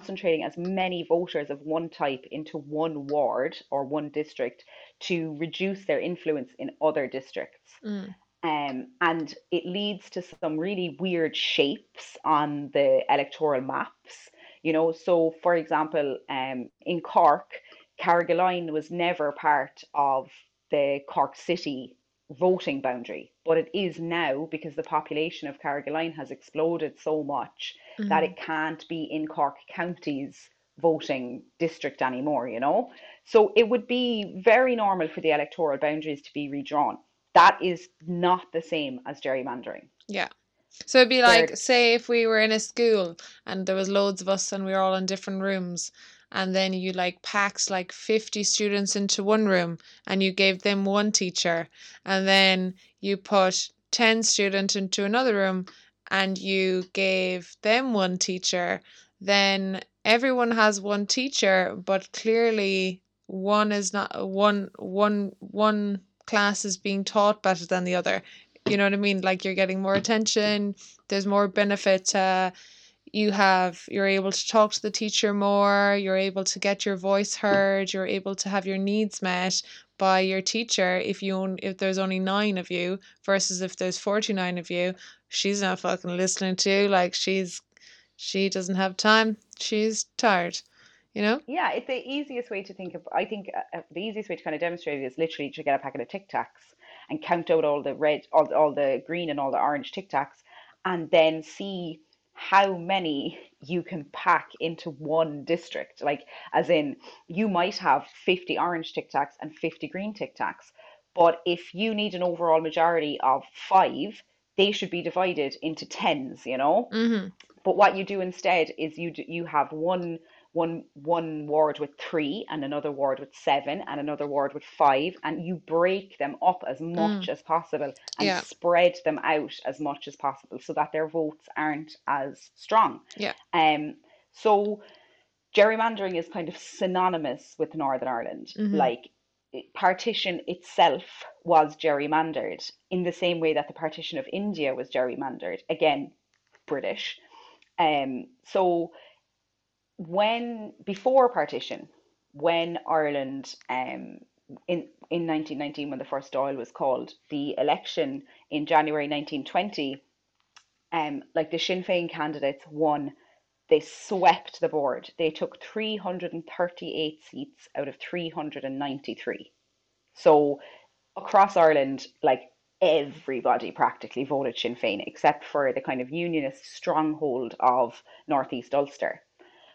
concentrating as many voters of one type into one ward or one district to reduce their influence in other districts. Mm. Um, and it leads to some really weird shapes on the electoral maps. You know, so for example, um, in Cork, Carrigaline was never part of the Cork City voting boundary, but it is now because the population of Carrigaline has exploded so much that hmm it can't be in Cork County's voting district anymore, you know? So it would be very normal for the electoral boundaries to be redrawn. That is not the same as gerrymandering. Yeah. So it'd be like, They're say, if we were in a school and there was loads of us and we were all in different rooms, and then you like packed like 50 students into one room and you gave them one teacher, and then you put 10 students into another room and you gave them one teacher, then everyone has one teacher, but clearly one is not one one one class is being taught better than the other. You know what I mean? Like you're getting more attention, there's more benefit uh you have you're able to talk to the teacher more, you're able to get your voice heard, you're able to have your needs met by your teacher if you own, if there's only 9 of you versus if there's 49 of you, she's not fucking listening to you like she's she doesn't have time. She's tired. You know? Yeah, it's the easiest way to think of. I think uh, uh, the easiest way to kind of demonstrate it is literally to get a packet of Tic Tacs and count out all the red, all, all the green and all the orange Tic Tacs, and then see how many you can pack into one district. Like, as in, you might have 50 orange Tic Tacs and 50 green Tic Tacs, but if you need an overall majority of five, they should be divided into tens, you know? Mm-hmm. But what you do instead is you do, you have one one one ward with three and another ward with seven and another ward with five and you break them up as much Mm. as possible and Yeah. spread them out as much as possible so that their votes aren't as strong. Yeah. Um so gerrymandering is kind of synonymous with Northern Ireland. Mhm. Like partition itself was gerrymandered in the same way that the partition of India was gerrymandered. Again, British. Um, so when before partition, when Ireland um, in in 1919 when the first Dáil was called, the election in January 1920, um, like the Sinn Féin candidates won. They swept the board. They took 338 seats out of 393. So across Ireland, like everybody practically voted Sinn Féin except for the kind of unionist stronghold of Northeast Ulster.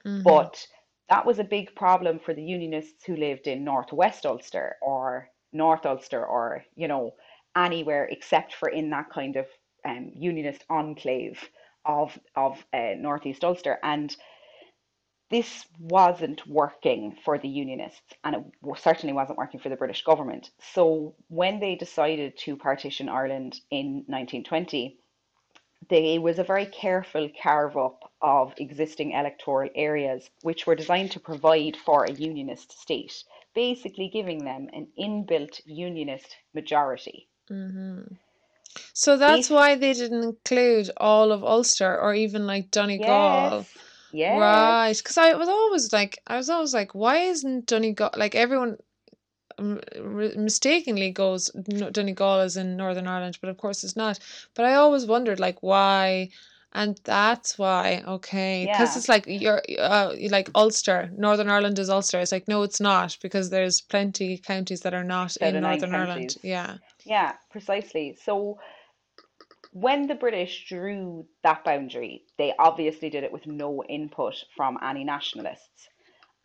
Mm-hmm. But that was a big problem for the Unionists who lived in Northwest Ulster or North Ulster or, you know, anywhere except for in that kind of um, Unionist enclave of, of uh, Northeast Ulster. And this wasn't working for the Unionists and it certainly wasn't working for the British government. So when they decided to partition Ireland in 1920, they was a very careful carve up of existing electoral areas which were designed to provide for a unionist state, basically giving them an inbuilt unionist majority. Mm-hmm. So that's why they didn't include all of Ulster or even like Donegal. yes, yes, Right, because I was always like, I was always like, why isn't Donegal like everyone mistakenly goes Donegal is in Northern Ireland, but of course it's not. But I always wondered like why, and that's why. Okay, because yeah, it's like you're uh, like Ulster, Northern Ireland is Ulster. It's like no, it's not because there's plenty counties that are not so in Northern Ireland. Yeah. Yeah, precisely. So when the British drew that boundary, they obviously did it with no input from any nationalists.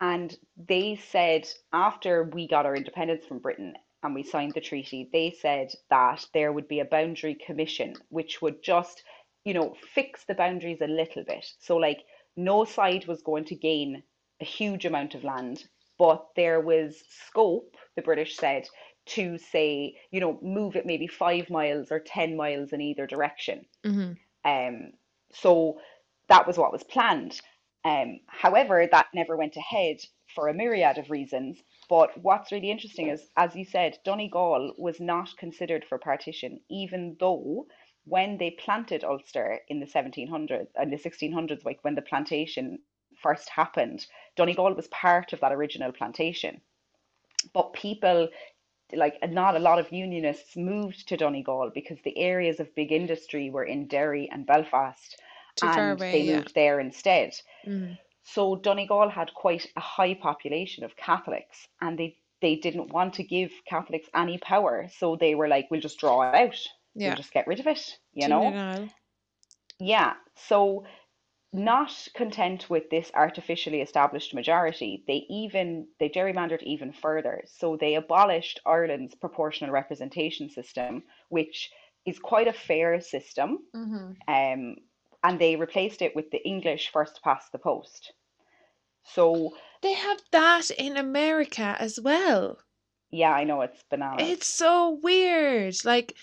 And they said, after we got our independence from Britain and we signed the treaty, they said that there would be a boundary commission which would just, you know, fix the boundaries a little bit. So, like, no side was going to gain a huge amount of land, but there was scope, the British said, to say, you know, move it maybe five miles or 10 miles in either direction. Mm-hmm. Um, so that was what was planned. Um, however, that never went ahead for a myriad of reasons. But what's really interesting is, as you said, Donegal was not considered for partition, even though when they planted Ulster in the 1700s and the 1600s, like when the plantation first happened, Donegal was part of that original plantation. But people like not a lot of unionists moved to Donegal because the areas of big industry were in Derry and Belfast Too and away. they Yeah. moved there instead. Mm. So Donegal had quite a high population of Catholics and they they didn't want to give Catholics any power. So they were like, we'll just draw it out. We'll just get rid of it, you Do you know? know? Yeah. So not content with this artificially established majority, they even they gerrymandered even further. So they abolished Ireland's proportional representation system, which is quite a fair system, Mm-hmm. um, and they replaced it with the English first past the post. So They have that in America as well. yeah, I know it's bananas. It's so weird. Like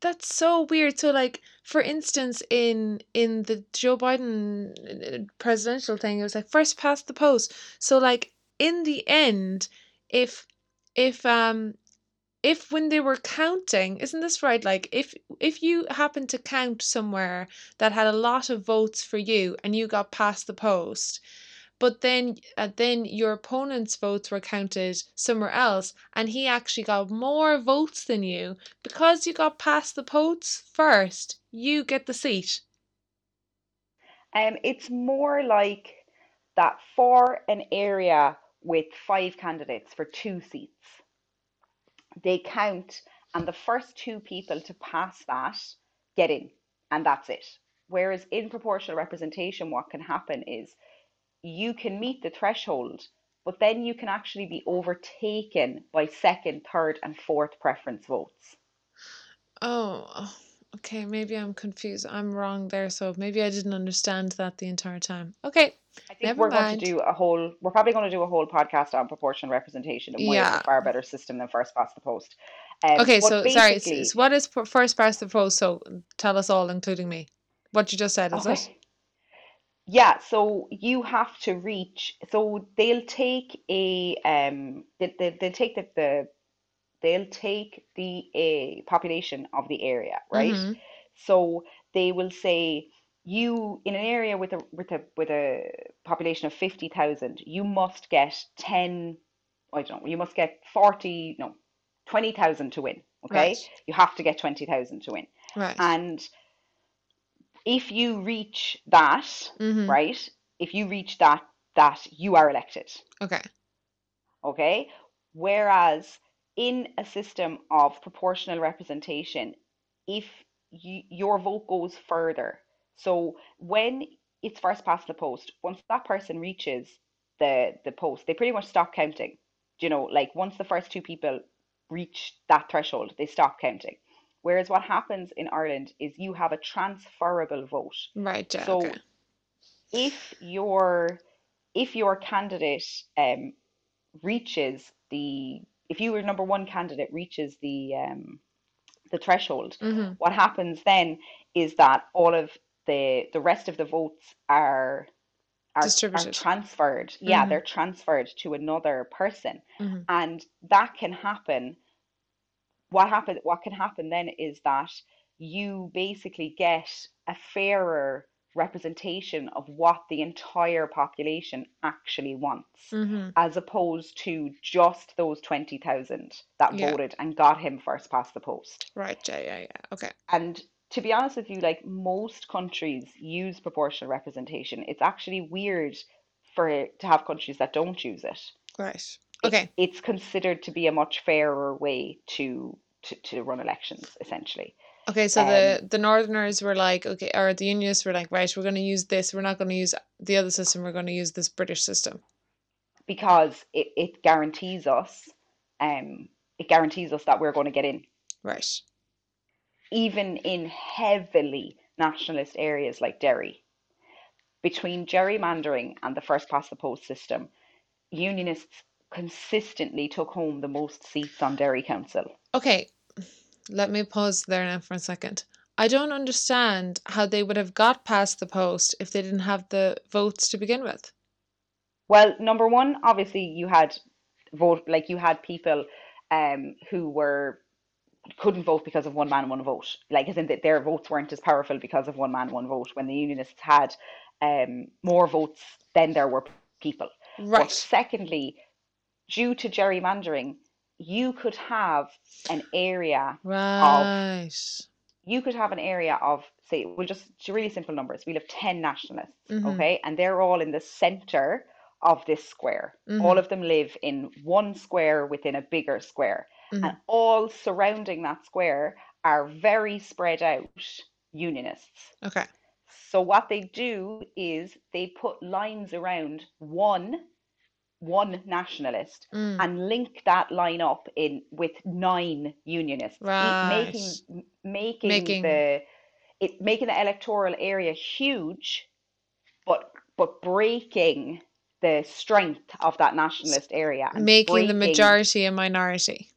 that's so weird. So like for instance in in the Joe Biden uh, presidential thing it was like first past the post. So like in the end if if um if when they were counting, isn't this right? Like if if you happen to count somewhere that had a lot of votes for you and you got past the post, but then uh, then your opponent's votes were counted somewhere else and he actually got more votes than you because you got past the posts first, you get the seat. Um, it's more like that for an area with five candidates for two seats, they count, and the first two people to pass that get in, and that's it. Whereas in proportional representation, what can happen is you can meet the threshold, but then you can actually be overtaken by second, third, and fourth preference votes. Oh, okay. Maybe I'm confused. I'm wrong there. So maybe I didn't understand that the entire time. Okay, I think never we're going to do a whole, we're probably going to do a whole podcast on proportional representation and why it's Yeah. a far better system than first past the post. Um, Okay, so sorry. s- basically, s- What is first past the post? So tell us all, including me. What you just said, is it? Yeah, so you have to reach, so they'll take a, um, they, they, they'll take the, the, they'll take the uh, population of the area, right? Mm-hmm. So they will say you in an area with a with a with a population of 50,000, you must get 10, I don't know, you must get 40, no, 20,000 to win, okay? Right. You have to get 20,000 to win. Right. And if you reach that, Mm-hmm. right? If you reach that that you are elected, Okay. okay? Whereas in a system of proportional representation, if you, your vote goes further, so when it's first past the post, once that person reaches the the post, they pretty much stop counting. Do You know, like once the first two people reach that threshold, they stop counting. Whereas what happens in Ireland is you have a transferable vote. Right. Yeah. So Okay. if your if your candidate um, reaches the if your number one candidate reaches the um, the threshold, Mm-hmm. what happens then is that all of the the rest of the votes are are are transferred. Yeah, Mhm. they're transferred to another person, Mm-hmm. and that can happen. What happen? What can happen then is that you basically get a fairer representation of what the entire population actually wants Mm-hmm. as opposed to just those 20,000 that Yeah. voted and got him first past the post. Right. Yeah. Yeah. Yeah. Okay. And to be honest with you, like most countries use proportional representation. It's actually weird for it to have countries that don't use it. Right. It, Okay. it's considered to be a much fairer way to to, to run elections, essentially. Okay. So Um, the the Northerners were like, okay, or the Unionists were like, right, we're going to use this. We're not going to use the other system. We're going to use this British system. because it, it guarantees us um it guarantees us that we're going to get in Right. even in heavily nationalist areas like Derry. Between gerrymandering and the first past the post system, unionists consistently took home the most seats on Derry Council. Okay. Let me pause there now for a second. I don't understand how they would have got past the post if they didn't have the votes to begin with. Well, number one, obviously you had vote like you had people um who were couldn't vote because of one man, one vote. Like as in that their votes weren't as powerful because of one man, one vote. When the unionists had um more votes than there were people. But Right. secondly, due to gerrymandering, you could have an area of Right. you could have an area of say we'll just to really simple numbers. We'll have 10 nationalists, Mm-hmm. okay? And they're all in the center of this square. All Mm-hmm. of them live in one square within a bigger square. Mm-hmm. And all surrounding that square are very spread out unionists. Okay. So what they do is they put lines around one one nationalist Mm. and link that line up in with nine unionists, e- making making Making the it making the electoral area huge, but but breaking the strength of that nationalist area making the majority a minority.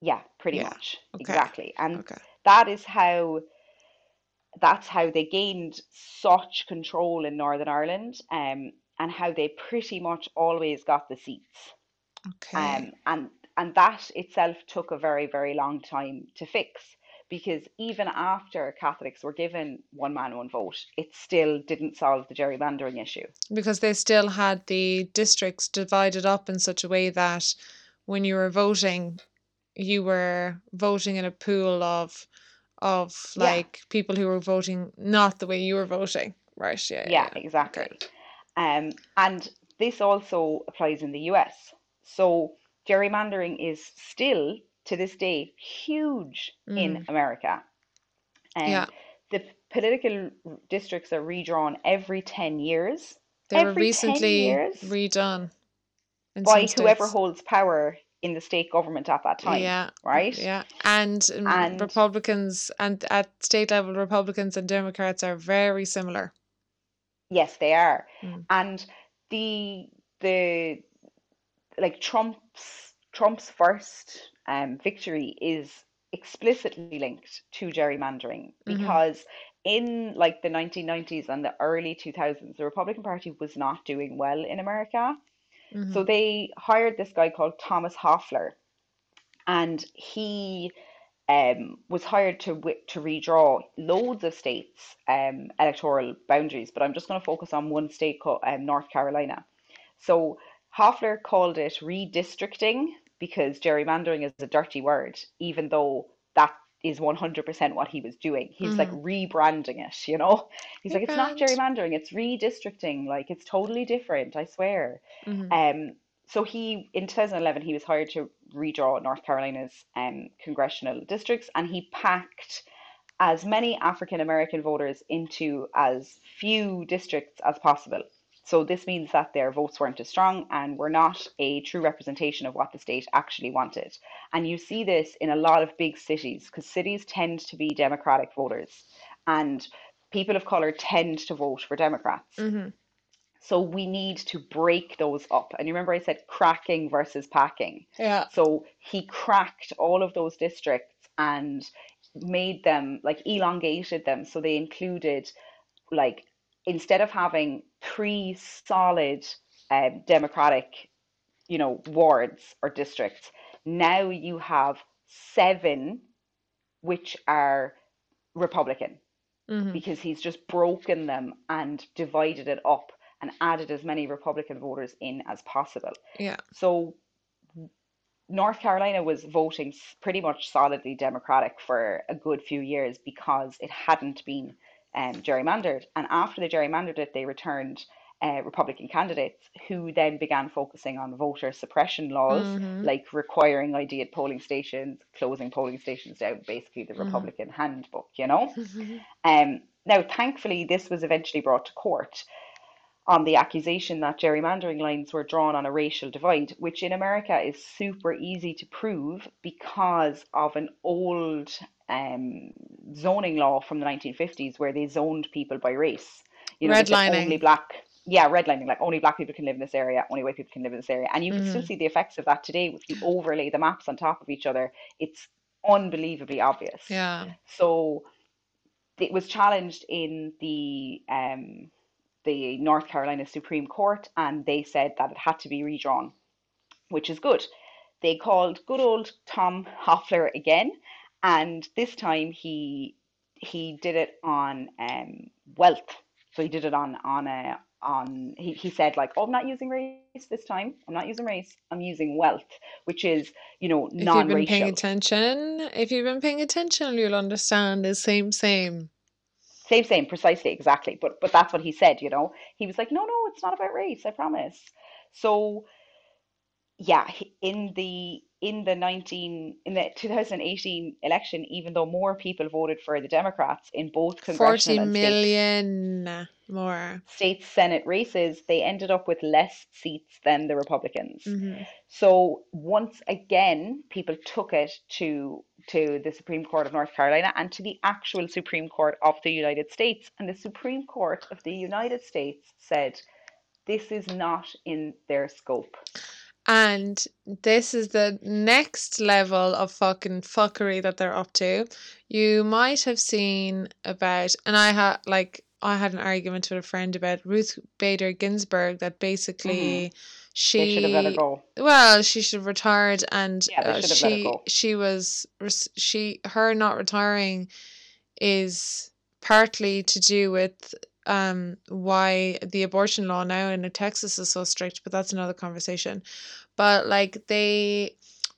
yeah, pretty Yeah. much Okay. exactly, and Okay. that is how that's how they gained such control in Northern Ireland, um, and how they pretty much always got the seats. Okay. Um, and and that itself took a very, very long time to fix because even after Catholics were given one man, one vote, it still didn't solve the gerrymandering issue. because they still had the districts divided up in such a way that when you were voting, you were voting in a pool of of Yeah. like people who were voting not the way you were voting. right. Yeah. Yeah, Yeah. exactly. Okay. Um, and this also applies in the US. So gerrymandering is still to this day huge in Mm. America. Yeah. Um, the political districts are redrawn every 10 years. They were Every 10 recently years redone in by whoever holds power in the state government at that time, Yeah. right? Yeah. And um, And Republicans and at state level, Republicans and Democrats are very similar. Yes, they are. Mm. And the the like Trump's Trump's first um, victory is explicitly linked to gerrymandering hmm because in like the 1990s and the early 2000s the Republican Party was not doing well in America hmm so they hired this guy called Thomas Hofeller and he um, was hired to to redraw loads of states' um, electoral boundaries, but I'm just going to focus on one state called um, North Carolina. So Hofeller called it redistricting because gerrymandering is a dirty word, even though that is 100% what he was doing. He's like hmm rebranding it, you know? He's like, it's not gerrymandering, it's redistricting. Like, it's totally different, I swear. hmm Um, so he in 2011 he was hired to redraw North Carolina's um, congressional districts, and he packed as many African American voters into as few districts as possible. So this means that their votes weren't as strong and were not a true representation of what the state actually wanted. And you see this in a lot of big cities because cities tend to be Democratic voters, and people of color tend to vote for Democrats. hmm So we need to break those up. And you remember I said cracking versus packing. Yeah. So he cracked all of those districts and made them like elongated them. So they included like instead of having three solid um, Democratic, you know, wards or districts, now you have seven which are Republican hmm because he's just broken them and divided it up and added as many Republican voters in as possible. Yeah. So North Carolina was voting pretty much solidly Democratic for a good few years because it hadn't been um, gerrymandered. And after they gerrymandered it, they returned uh, Republican candidates who then began focusing on voter suppression laws, hmm like requiring ID at polling stations, closing polling stations down, basically the hmm Republican handbook, you know? Um, now, thankfully, this was eventually brought to court on the accusation that gerrymandering lines were drawn on a racial divide, which in America is super easy to prove because of an old um, zoning law from the 1950s where they zoned people by race. You know, said only black, yeah, redlining, like only black people can live in this area, only white people can live in this area. And you can still hmm see the effects of that today if you overlay the maps on top of each other. It's unbelievably obvious. Yeah. So it was challenged in the um, the North Carolina Supreme Court, and they said that it had to be redrawn, which is good. They called good old Tom Hofeller again, and this time he he did it on um, wealth. So he did it on on a on he, he said like, oh, I'm not using race this time. I'm not using race. I'm using wealth, which is you know non-racial If you've been paying attention, if you've been paying attention, you'll understand the same, same. Same, same, precisely, exactly. But but that's what he said, you know. He was like, no, no, it's not about race, I promise. So yeah, in the in the 19 in the 2018 election, even though more people voted for the Democrats in both 40 congressional and state more. state senate races, they ended up with less seats than the Republicans. hmm So once again, people took it to to the Supreme Court of North Carolina and to the actual Supreme Court of the United States. And the Supreme Court of the United States said this is not in their scope. And this is the next level of fucking fuckery that they're up to. You might have seen about, and I had like I had an argument with a friend about Ruth Bader Ginsburg that basically They should have let her she go. well she should have retired and Yeah, uh, should have let her she she was she her not retiring is partly to do with um why the abortion law now in Texas is so strict, but that's another conversation. But like they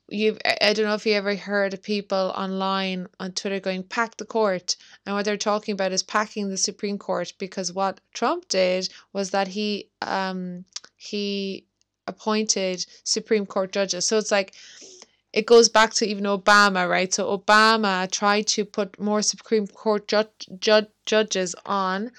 you've I don't know if you ever heard people online on Twitter going pack the court and what they're talking about is packing the Supreme Court because what Trump did was that he um he appointed Supreme Court judges. So it's like it goes back to even Obama, right? So Obama tried to put more Supreme Court ju- ju- judges on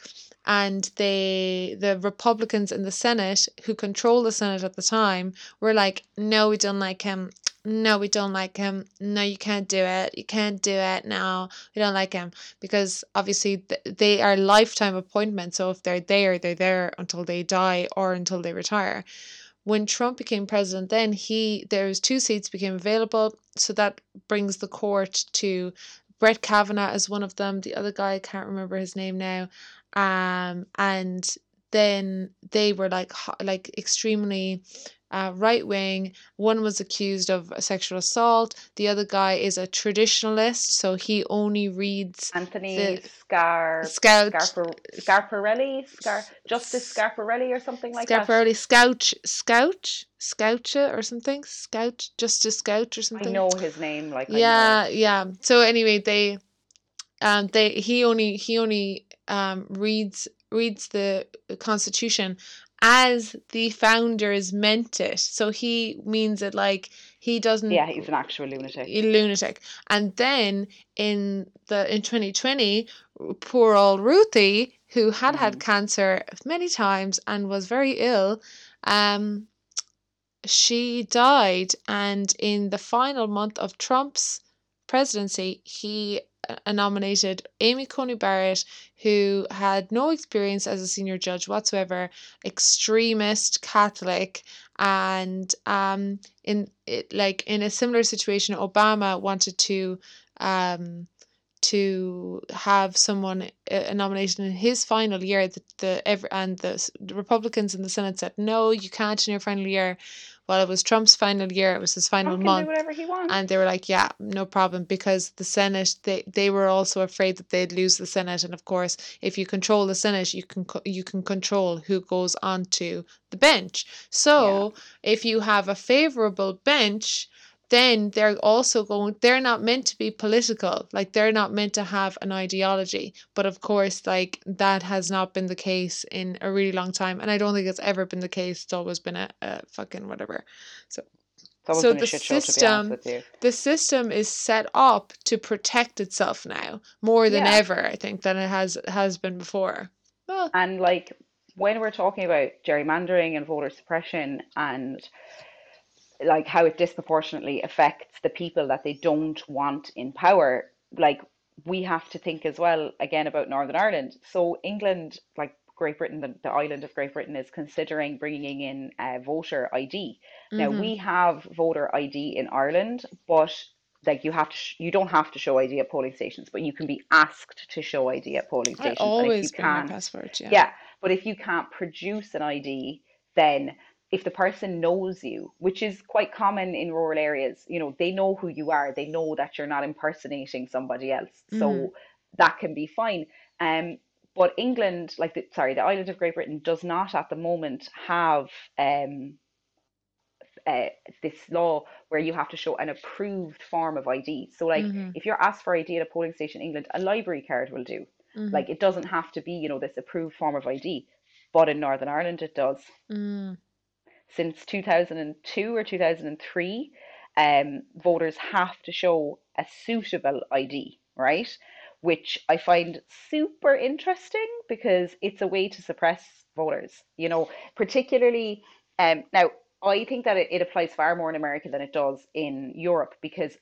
and they the Republicans in the Senate who control the Senate at the time were like, "No, we don't like him. No, we don't like him. No, you can't do it. You can't do it. No, we don't like him." Because obviously th- they are lifetime appointments. So if they're there, they're there until they die or until they retire. When Trump became president, then he there's two seats became available, so that brings the court to Brett Kavanaugh as one of them. The other guy I can't remember his name now, um, and then they were like like extremely uh, right wing. One was accused of sexual assault. The other guy is a traditionalist, so he only reads Anthony the Scar Scarpa, Scarparelli, Scar Justice Scarparelli or something like that. Scaparelli Scout Scout Scoucha or something Scout Justice Scout or something. I know his name, like Yeah, yeah. So anyway, they um they he only he only um reads reads the constitution as the founders meant it. So he means it like he doesn't Yeah, he's an actual lunatic. a lunatic. And then in the in 2020, poor old Ruthie, who had had Mhm. cancer many times and was very ill, um, she died. And in the final month of Trump's presidency, he uh, nominated Amy Coney Barrett, who had no experience as a senior judge whatsoever, extremist Catholic, and um, in it, like in a similar situation, Obama wanted to um to have someone a nomination in his final year that the ever and the, the Republicans in the Senate said no you can't in your final year. Well it was Trump's final year it was his final month. do whatever he wants. and they were like yeah no problem because the Senate they they were also afraid that they'd lose the Senate. And of course if you control the Senate you can co- you can control who goes onto the bench. So if you have a favorable bench then they're also going they're not meant to be political. Like they're not meant to have an ideology. But of course like that has not been the case in a really long time. And i don't think it's ever been the case. It's always been a, a fucking whatever. Always so the show, system honest with you. the system is set up to protect itself now more than Yeah. ever i think than it has has been before. Well And like when we're talking about gerrymandering and voter suppression and like how it disproportionately affects the people that they don't want in power, like we have to think as well again about Northern Ireland. So England, like Great Britain, the, the island of Great Britain, is considering bringing in uh, voter ID. Now mhm, we have voter ID in Ireland, but like you have to, sh- you don't have to show ID at polling stations, but you can be asked to show ID at polling i stations. You always bring my can't, passport yeah yeah, but if you can't produce an ID, then if the person knows you, which is quite common in rural areas, you know, they know who you are. They know that you're not impersonating somebody else. mhm, So that can be fine. Um, but England, like the, sorry, the island of Great Britain does not at the moment have um, uh, this law where you have to show an approved form of ID. So, like, mhm, if you're asked for ID at a polling station in England, a library card will do. mhm, Like, it doesn't have to be, you know, this approved form of ID. But in Northern Ireland, it does. mm. Since 2002 or 2003, um, voters have to show a suitable ID, right? Which I find super interesting because it's a way to suppress voters, you know, particularly um, now I think that it, it applies far more in America than it does in Europe because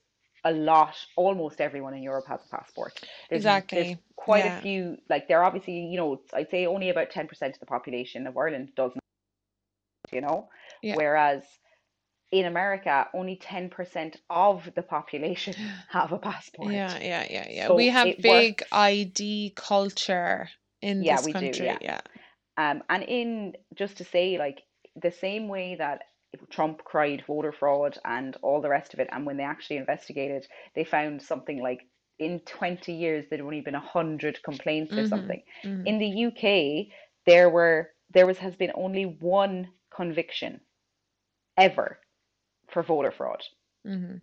a lot, almost everyone in Europe has a passport. There's there's Exactly. quite a few, like there are obviously, you know, I'd say only about 10% of the population of Ireland does not, you know, Yeah. whereas in America, only 10% of the population have a passport. Yeah, yeah, yeah, yeah. We have big works. ID culture in Yeah, this we do, country. yeah. Yeah. Um, and in just to say, like the same way that Trump cried voter fraud and all the rest of it, and when they actually investigated, they found something like in 20 years there'd only been 100 complaints or Mhm. something. mhm. In the UK, there were there was has been only one conviction ever for voter fraud. Mm-hmm.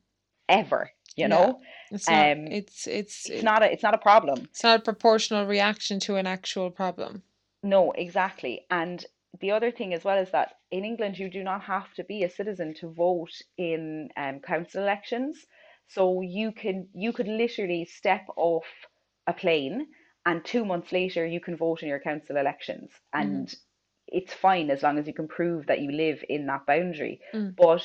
ever. You Yeah. know, It's not. um, it's it's it's not a it's not a problem. it's not a proportional reaction to an actual problem. No, exactly. And the other thing as well is that in England, you do not have to be a citizen to vote in um, council elections. So you can you could literally step off a plane, and two months later, you can vote in your council elections, and it's fine as long as you can prove that you live in that boundary. Mm. But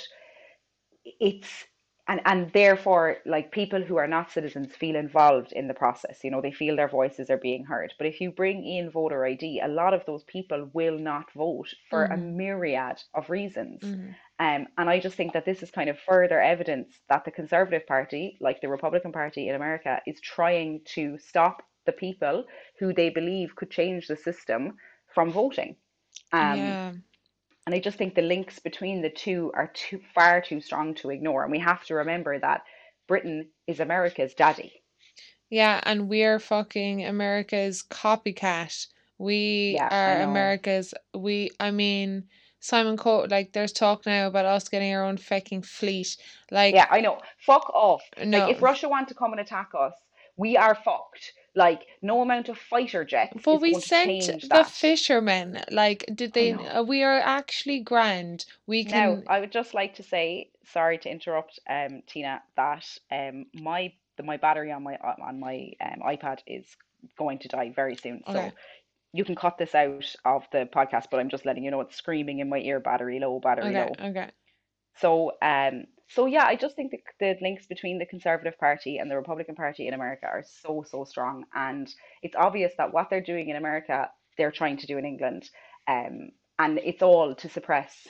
it's and and therefore like people who are not citizens feel involved in the process you know they feel their voices are being heard but if you bring in voter id a lot of those people will not vote for a Mhm. myriad of reasons Mhm. um, and i just think that this is kind of further evidence that the conservative party like the republican party in america is trying to stop the people who they believe could change the system from voting um, Yeah. and I just think the links between the two are too far too strong to ignore. And we have to remember that Britain is America's daddy. Yeah, and we're fucking America's copycat. We Yeah, are. America's we I mean Simon Co like there's talk now about us getting our own fucking fleet. Like Yeah, I know. Fuck off. no. Like if Russia want to come and attack us, we are fucked. Like no amount of fighter jets But we sent the that. fishermen. Like, did they? Uh, we are actually grand. We can. Now. I would just like to say, sorry to interrupt, um, Tina, that um, my the, my battery on my on my um, iPad is going to die very soon. So Okay. you can cut this out of the podcast, but I'm just letting you know it's screaming in my ear, battery low, battery Okay. low. Okay. So, um, so yeah, I just think the, the links between the Conservative Party and the Republican Party in America are so, so strong. And it's obvious that what they're doing in America, they're trying to do in England. Um, and it's all to suppress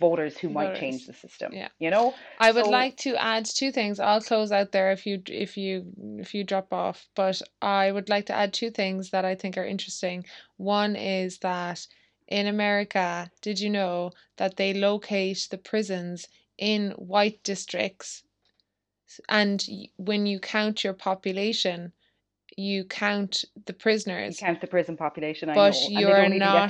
voters who might change the system, Yeah. you know? I would So, like to add two things. I'll close out there if you if you if you drop off, but I would like to add two things that I think are interesting. One is that in America, did you know that they locate the prisons in white districts and when you count your population, you count the you prisoners count the prison population, I but know, you're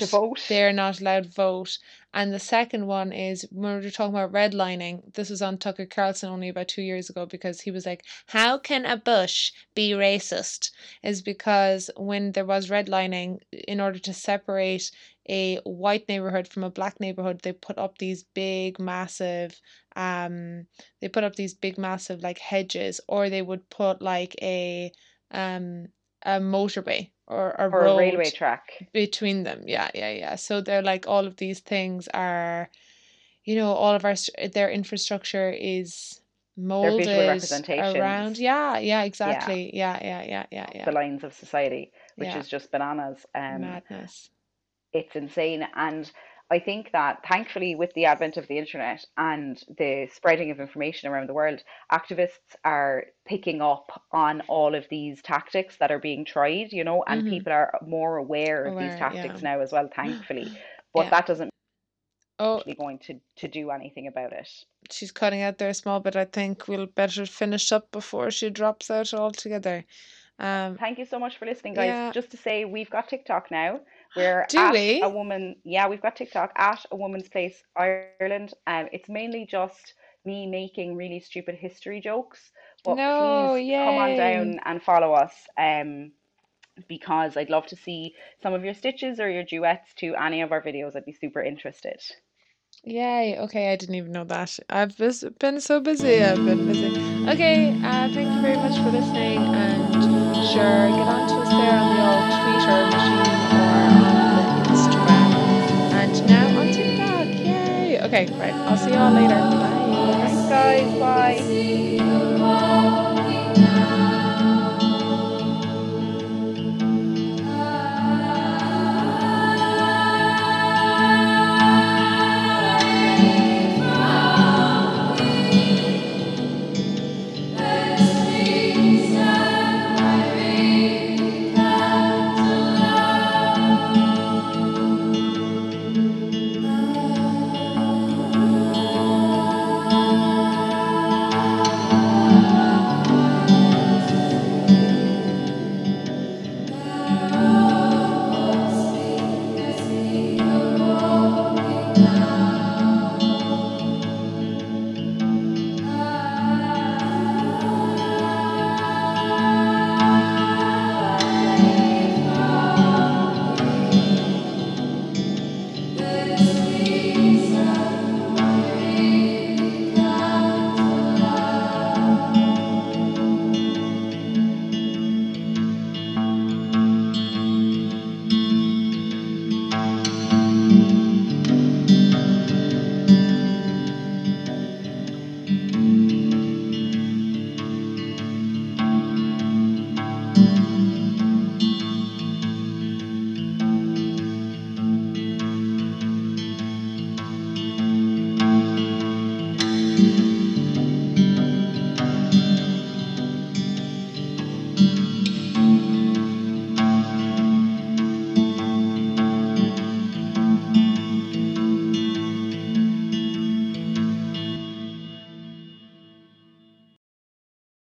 vote. they're not allowed to vote and the second one is when we were talking about redlining this was on tucker carlson only about two years ago because he was like how can a bush be racist is because when there was redlining in order to separate a white neighborhood from a black neighborhood they put up these big massive um they put up these big massive like hedges or they would put like a um a motorway or a Or a railway track. between them. Yeah, yeah, yeah. So they're like all of these things are, you know, all of our their infrastructure is molded around. Yeah, yeah, exactly. Yeah, yeah, yeah, yeah, yeah, the lines of society, which is just bananas. Um, Madness. it's insane. And I think that thankfully, with the advent of the internet and the spreading of information around the world, activists are picking up on all of these tactics that are being tried, you know, and Mm-hmm. people are more aware of these Aware. Yeah. tactics now as well, thankfully. But Yeah. that doesn't Oh, actually going to, to do anything about it. she's cutting out there small, but I think we'll better finish up before she drops out altogether. Um, Thank you so much for listening, guys. yeah. Just to say, we've got TikTok now. We're Do at we? a woman. Yeah, we've got TikTok at a woman's place Ireland. Um, it's mainly just me making really stupid history jokes. But No, please come on down and follow us. Um, because I'd love to see some of your stitches or your duets to any of our videos. I'd be super interested. Yay. Okay, I didn't even know that. I've been so busy. I've been busy. Okay, uh, thank you very much for listening. And sure, get on to us there on the old Twitter machine Okay, right. I'll see y'all later. Bye. Thanks, guys. Bye.